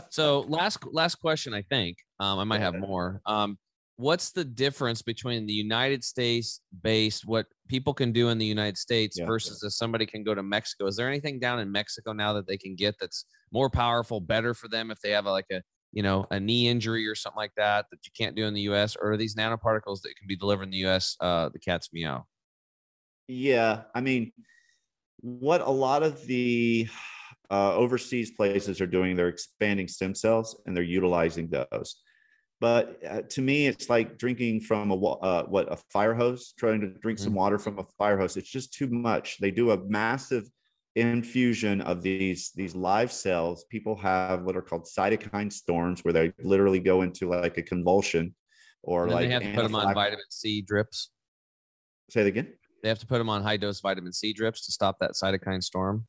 so last last question, I think um, I might have more. Um, what's the difference between the United States based what people can do in the United States Yeah. versus if somebody can go to Mexico? Is there anything down in Mexico now that they can get that's more powerful, better for them if they have a, like a you know a knee injury or something like that that you can't do in the U.S. or are these nanoparticles that can be delivered in the U.S. Uh, the cat's meow. Yeah, I mean, what a lot of the uh, overseas places are doing, they're expanding stem cells and they're utilizing those. But uh, to me, it's like drinking from a uh, what a fire hose, trying to drink some water from a fire hose. It's just too much. They do a massive infusion of these these live cells. People have what are called cytokine storms, where they literally go into like a convulsion, or And like they have to put them on vitamin C drips. Say it again. They have to put them on high dose vitamin C drips to stop that cytokine storm.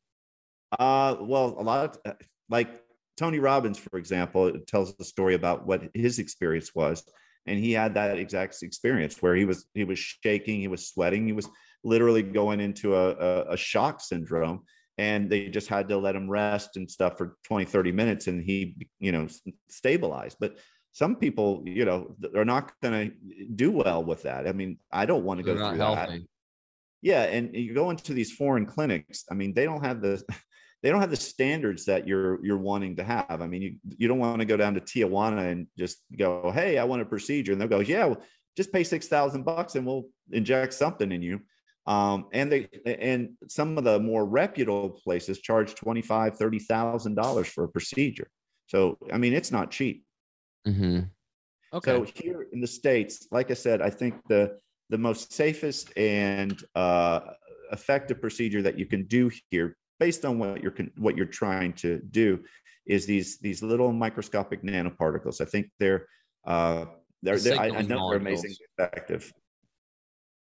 Uh, well, a lot of uh, like Tony Robbins, for example, tells a story about what his experience was, and he had that exact experience where he was he was shaking, he was sweating, he was literally going into a, a, a shock syndrome, and they just had to let him rest and stuff for 20, 30 minutes, and he, you know, stabilized. But some people, you know, are not going to do well with that. I mean, I don't want to go through that. Yeah, and you go into these foreign clinics. I mean, they don't have the they don't have the standards that you're you're wanting to have. I mean, you you don't want to go down to Tijuana and just go, "Hey, I want a procedure," and they'll go, "Yeah, well, just pay six thousand bucks and we'll inject something in you." Um, and they and some of the more reputable places charge twenty five, thirty thousand dollars for a procedure. So I mean, it's not cheap. Mm-hmm. Okay. So here in the states, like I said, I think the the most safest and uh, effective procedure that you can do here, based on what you're what you're trying to do, is these these little microscopic nanoparticles. I think they're uh, they're, The they're I, know they're amazingly molecules. effective.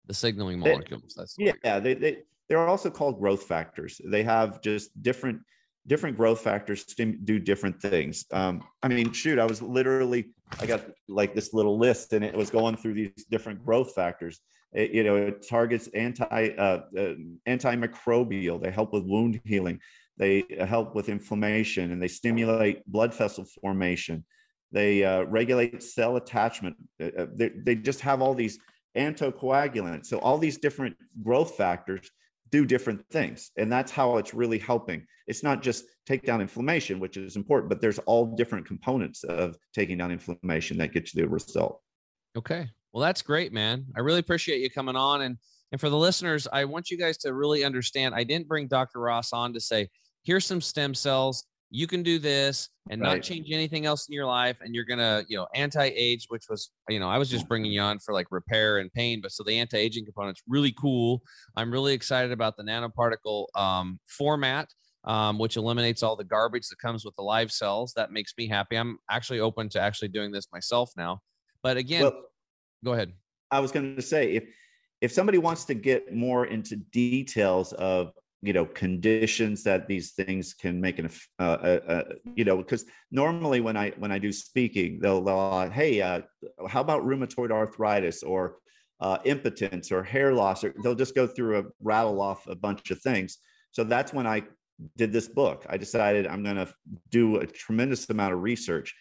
the signaling They- molecules. That's the. Yeah, they, they they're also called growth factors. They have just different different growth factors do different things. Um, I mean, shoot, I was literally I got like this little list, and it was going through these different growth factors. It, you know, it targets anti uh, uh, antimicrobial. They help with wound healing. They uh, help with inflammation, and they stimulate blood vessel formation. They uh, regulate cell attachment. Uh, uh, they, they just have all these anticoagulants. So all these different growth factors do different things. And that's how it's really helping. It's not just take down inflammation, which is important, but there's all different components of taking down inflammation that get you the result. Okay. Well, that's great, man. I really appreciate you coming on. And and for the listeners, I want you guys to really understand. I didn't bring Dr. Ross on to say, here's some stem cells. You can do this and not change anything else in your life. And you're gonna, you know, anti-age, which was, you know, I was just bringing you on for like repair and pain, but so the anti-aging component's really cool. I'm really excited about the nanoparticle um, format. Um, which eliminates all the garbage that comes with the live cells. That makes me happy. I'm actually open to actually doing this myself now. But again, Well, go ahead. I was going to say if if somebody wants to get more into details of you know conditions that these things can make an uh, uh, uh, you know because normally when I when I do speaking they'll, they'll uh, hey uh, how about rheumatoid arthritis or uh, impotence or hair loss? Or they'll just go through a rattle off a bunch of things. So that's when I did this book. I decided I'm going to do a tremendous amount of research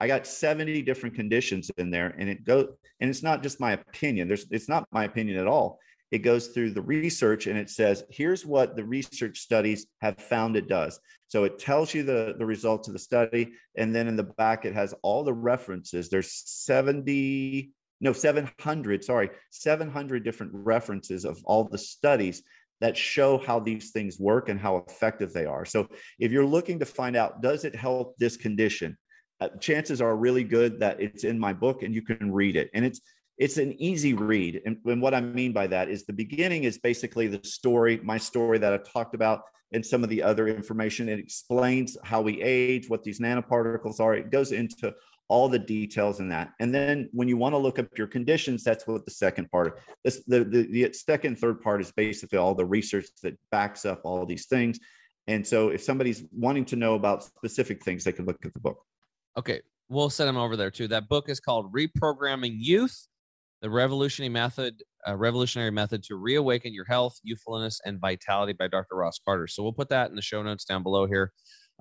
I got 70 different conditions in there and it goes and it's not just my opinion. There's it's not my opinion at all. It goes through the research and it says here's what the research studies have found it does. So it tells you the the results of the study and then in the back it has all the references. There's 70 no 700 sorry 700 different references of all the studies that show how these things work and how effective they are. So if you're looking to find out does it help this condition uh, chances are really good that it's in my book and you can read it. And it's it's an easy read. And, and what i mean by that is the beginning is basically the story my story that i talked about and some of the other information. It explains how we age what these nanoparticles are. It goes into all the details in that. And then when you want to look up your conditions that's what the second part this the, the the second third part is basically all the research that backs up all these things. And so if somebody's wanting to know about specific things they can look at the book Okay, we'll send them over there too. That book is called Reprogramming Youth: The Revolutionary Method, uh, Revolutionary Method to Reawaken Your Health, Youthfulness, and Vitality by Dr. Ross Carter. So we'll put that in the show notes down below here.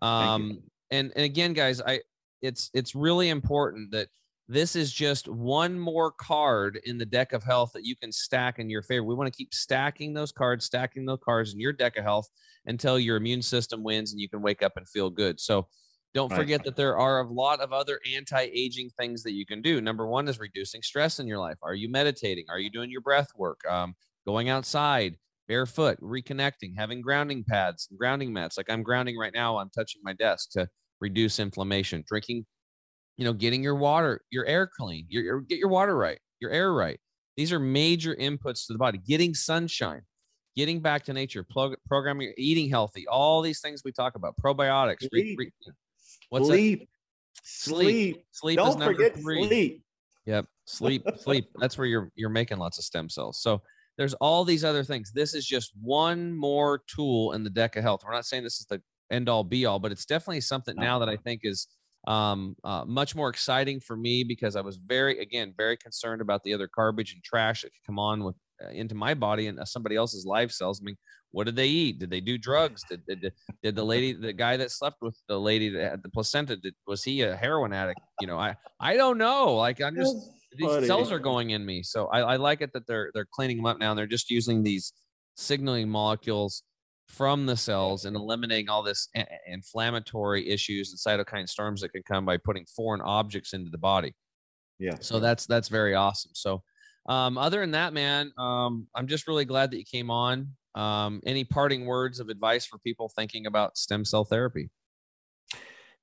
Um, and and again, guys, I it's it's really important that this is just one more card in the deck of health that you can stack in your favor. We want to keep stacking those cards, stacking those cards in your deck of health until your immune system wins and you can wake up and feel good. So don't Right. forget that there are a lot of other anti-aging things that you can do. Number one is reducing stress in your life. Are you meditating? Are you doing your breath work? Um, going outside, barefoot, reconnecting, having grounding pads, and grounding mats. Like I'm grounding right now. I'm touching my desk to reduce inflammation. Drinking, you know, getting your water, your air clean. Your, your get your water right, your air right. These are major inputs to the body. Getting sunshine, getting back to nature, plug, programming, eating healthy. All these things we talk about. Probiotics. re- re- what's that? sleep, Sleep. sleep. Sleep Don't forget three. sleep. Yep. Sleep, sleep. That's where you're you're making lots of stem cells. So there's all these other things. This is just one more tool in the deck of health. We're not saying this is the end all be all, but it's definitely something now that I think is um, uh, much more exciting for me because I was very, again, very concerned about the other garbage and trash that could come on with into my body and uh, somebody else's live cells. I mean, what did they eat? Did they do drugs? Did, did, did the lady, the guy that slept with the lady that had the placenta, did, was he a heroin addict? You know, I, I don't know. Like I'm just, these cells are going in me. So I, I like it that they're they're cleaning them up now and they're just using these signaling molecules from the cells and eliminating all this a- inflammatory issues and cytokine storms that can come by putting foreign objects into the body. Yeah. So that's that's very awesome. So um, other than that, man, um, I'm just really glad that you came on. Um, any parting words of advice for people thinking about stem cell therapy?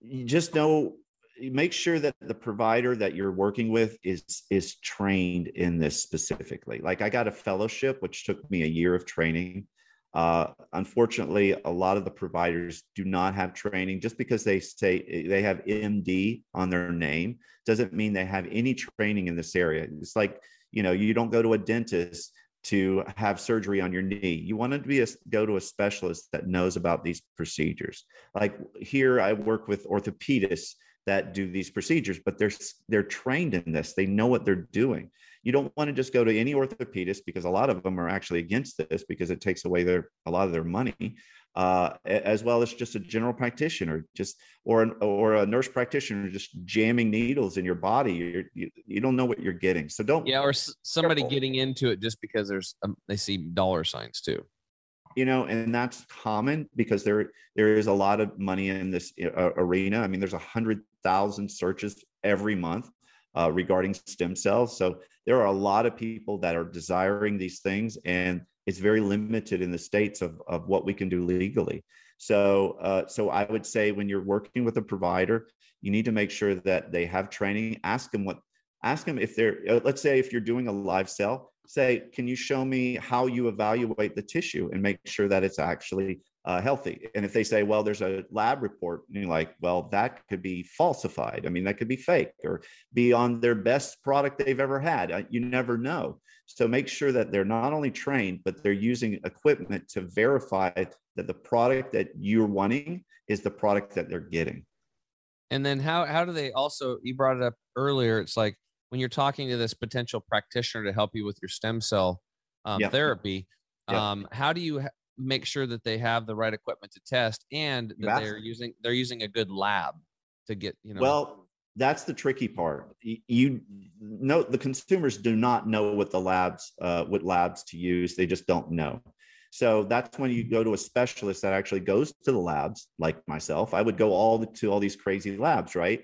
you just know make sure that the provider that you're working with is is trained in this specifically like i got a fellowship which took me a year of training uh, unfortunately a lot of the providers do not have training just because they say they have md on their name doesn't mean they have any training in this area it's like you know you don't go to a dentist to have surgery on your knee. You want to be a, go to a specialist that knows about these procedures. Like here i work with orthopedists that do these procedures but they're they're trained in this. They know what they're doing. You don't want to just go to any orthopedist because a lot of them are actually against this because it takes away their a lot of their money uh, as well as just a general practitioner just or an, or a nurse practitioner just jamming needles in your body You're, you you don't know what you're getting so don't Yeah, or s- somebody Careful. getting into it just because there's um, they see dollar signs too. you know and that's common because there there is a lot of money in this uh, arena i mean there's a hundred thousand searches every month uh, regarding stem cells. So there are a lot of people that are desiring these things and it's very limited in the states of, of what we can do legally. So uh, so i would say when you're working with a provider you need to make sure that they have training. Ask them what ask them if they're uh, let's say if you're doing a live cell say can you show me how you evaluate the tissue and make sure that it's actually uh, healthy and if they say well there's a lab report and you're like well that could be falsified i mean that could be fake or be on their best product they've ever had Uh, you never know so make sure that they're not only trained but they're using equipment to verify that the product that you're wanting is the product that they're getting And then how how do they also you brought it up earlier? It's like when you're talking to this potential practitioner to help you with your stem cell um, Yeah. therapy, Yeah. um, how do you make sure that they have the right equipment to test and that ask they're using they're using a good lab to get you know? Well, that's the tricky part. You know, the consumers do not know what the labs, uh, what labs to use. They just don't know. So that's when you go to a specialist that actually goes to the labs, like myself. I would go all the, to all these crazy labs, right?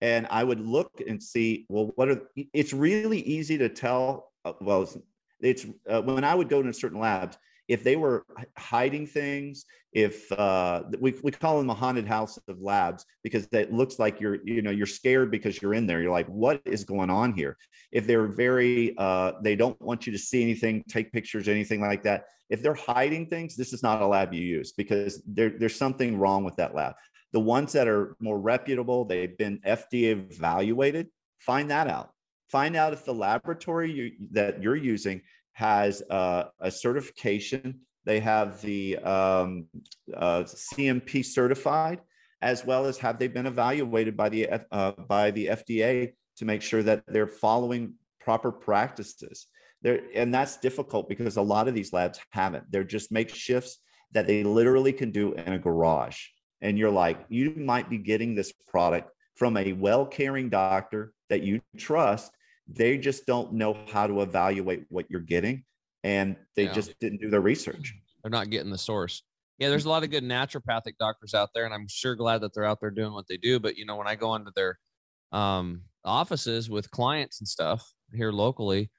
And I would look and see, well, what are? It's really easy to tell. Uh, well, it's, it's uh, when I would go to certain labs if they were hiding things if uh, we, we call them a haunted house of labs because it looks like you're you know you're scared because you're in there. You're like what is going on here? If they're very uh, they don't want you to see anything take pictures anything like that if they're hiding things this is not a lab you use because there, there's something wrong with that lab. The ones that are more reputable they've been fda evaluated. Find that out. Find out if the laboratory you, that you're using has uh, a certification. They have the um, uh, cmp certified as well as have they been evaluated by the uh, by the fda to make sure that they're following proper practices? There and that's difficult because a lot of these labs haven't. They're just makeshifts that they literally can do in a garage. And you're like you might be getting this product from a well caring doctor that you trust. They just don't know how to evaluate what you're getting. And they Yeah. just didn't do their research. They're not getting the source. Yeah, there's a lot of good naturopathic doctors out there, and I'm sure glad that they're out there doing what they do. But you know, when I go into their um, offices with clients and stuff here locally,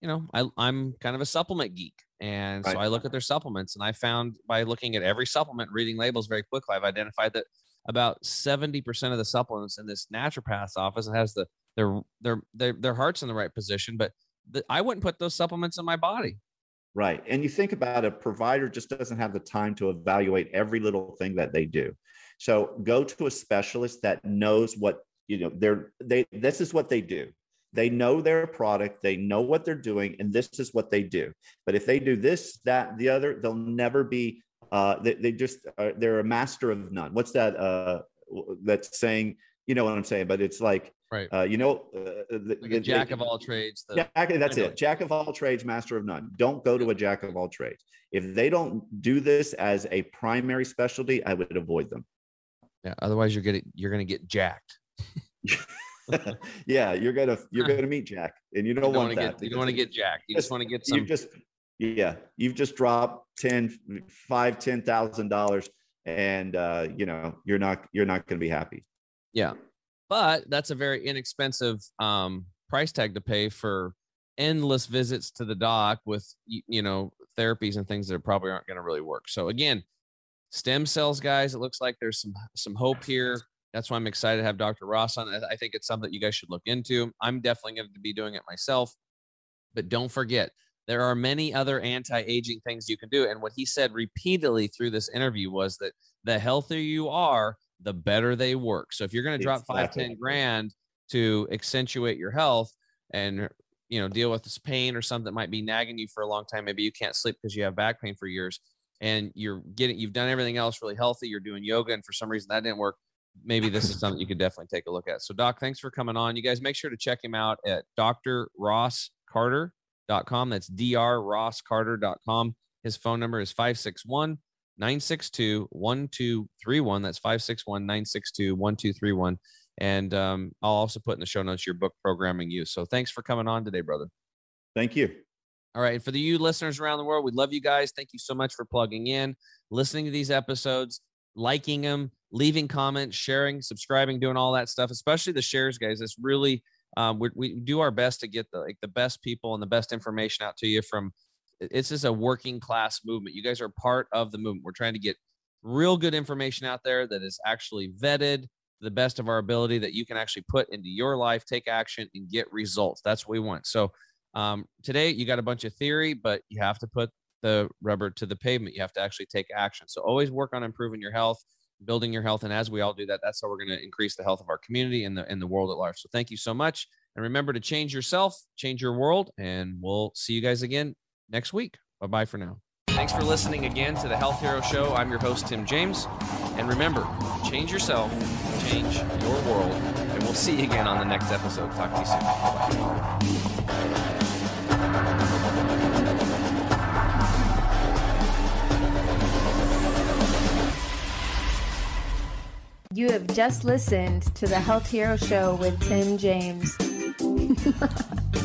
you know, I, I'm kind of a supplement geek, and so I look at their supplements, and I found by looking at every supplement, reading labels very quickly, I've identified that about 70% of the supplements in this naturopath's office has the their their their, their hearts in the right position, but the, I wouldn't put those supplements in my body. Right. And you think about a provider just doesn't have the time to evaluate every little thing that they do. So go to a specialist that knows what, you know, they're they this is what they do. They know their product, they know what they're doing, and this is what they do. But if they do this, that, the other, they'll never be uh they, they just are they're a master of none. What's that uh that's saying, you know what I'm saying, but it's like Right. uh, you know, uh, the, Like a jack of all trades. The, Jack, that's it. Jack of all trades, master of none. Don't go to a jack of all trades. If they don't do this as a primary specialty, I would avoid them. Yeah, otherwise you're gonna you're gonna get jacked. yeah, you're gonna you're gonna meet Jack, and you don't, You don't want to that. get you don't want to get jacked. You just want to get You just yeah, you've just dropped 10, five, ten thousand dollars, and uh, you know you're not you're not gonna be happy. Yeah, but that's a very inexpensive um, price tag to pay for endless visits to the doc with you know therapies and things that probably aren't going to really work. So again, stem cells, guys. It looks like there's some some hope here. That's why I'm excited to have Dr. Ross on. I- think it's something that you guys should look into. I'm definitely going to be doing it myself. But don't forget, there are many other anti-aging things you can do. And what he said repeatedly through this interview was that the healthier you are, the better they work. So if you're going to drop five, ten grand to accentuate your health and you know deal with this pain or something that might be nagging you for a long time, maybe you can't sleep because you have back pain for years, and you're getting you've done everything else really healthy. You're doing yoga, and for some reason that didn't work. Maybe this is something you could definitely take a look at. So, Doc, thanks for coming on. You guys make sure to check him out at drrosscarter.com. That's drrosscarter.com. His phone number is 561 962 1231. That's 561 962 1231. And um, I'll also put in the show notes your book, Programming You. So thanks for coming on today, brother. Thank you. All right. And for the you listeners around the world, we love you guys. Thank you so much for plugging in, listening to these episodes, liking them, leaving comments, sharing, subscribing, doing all that stuff, especially the shares, guys. It's really, um, we, we do our best to get the, like the best people and the best information out to you from, it's just a working class movement. You guys are part of the movement. We're trying to get real good information out there that is actually vetted the best of our ability that you can actually put into your life, take action, and get results. That's what we want. So, um, today you got a bunch of theory, but you have to put the rubber to the pavement. You have to actually take action. So always work on improving your health, building your health, and as we all do that, that's how we're going to increase the health of our community and the and the world at large. So thank you so much, and remember to change yourself, change your world, and we'll see you guys again next week. Bye bye for now. Thanks for listening again to the Health Hero Show. I'm your host Tim James, and remember, change yourself, change your world, and we'll see you again on the next episode. Talk to you soon. Bye-bye. You have just listened to the Health Hero Show with Tim James.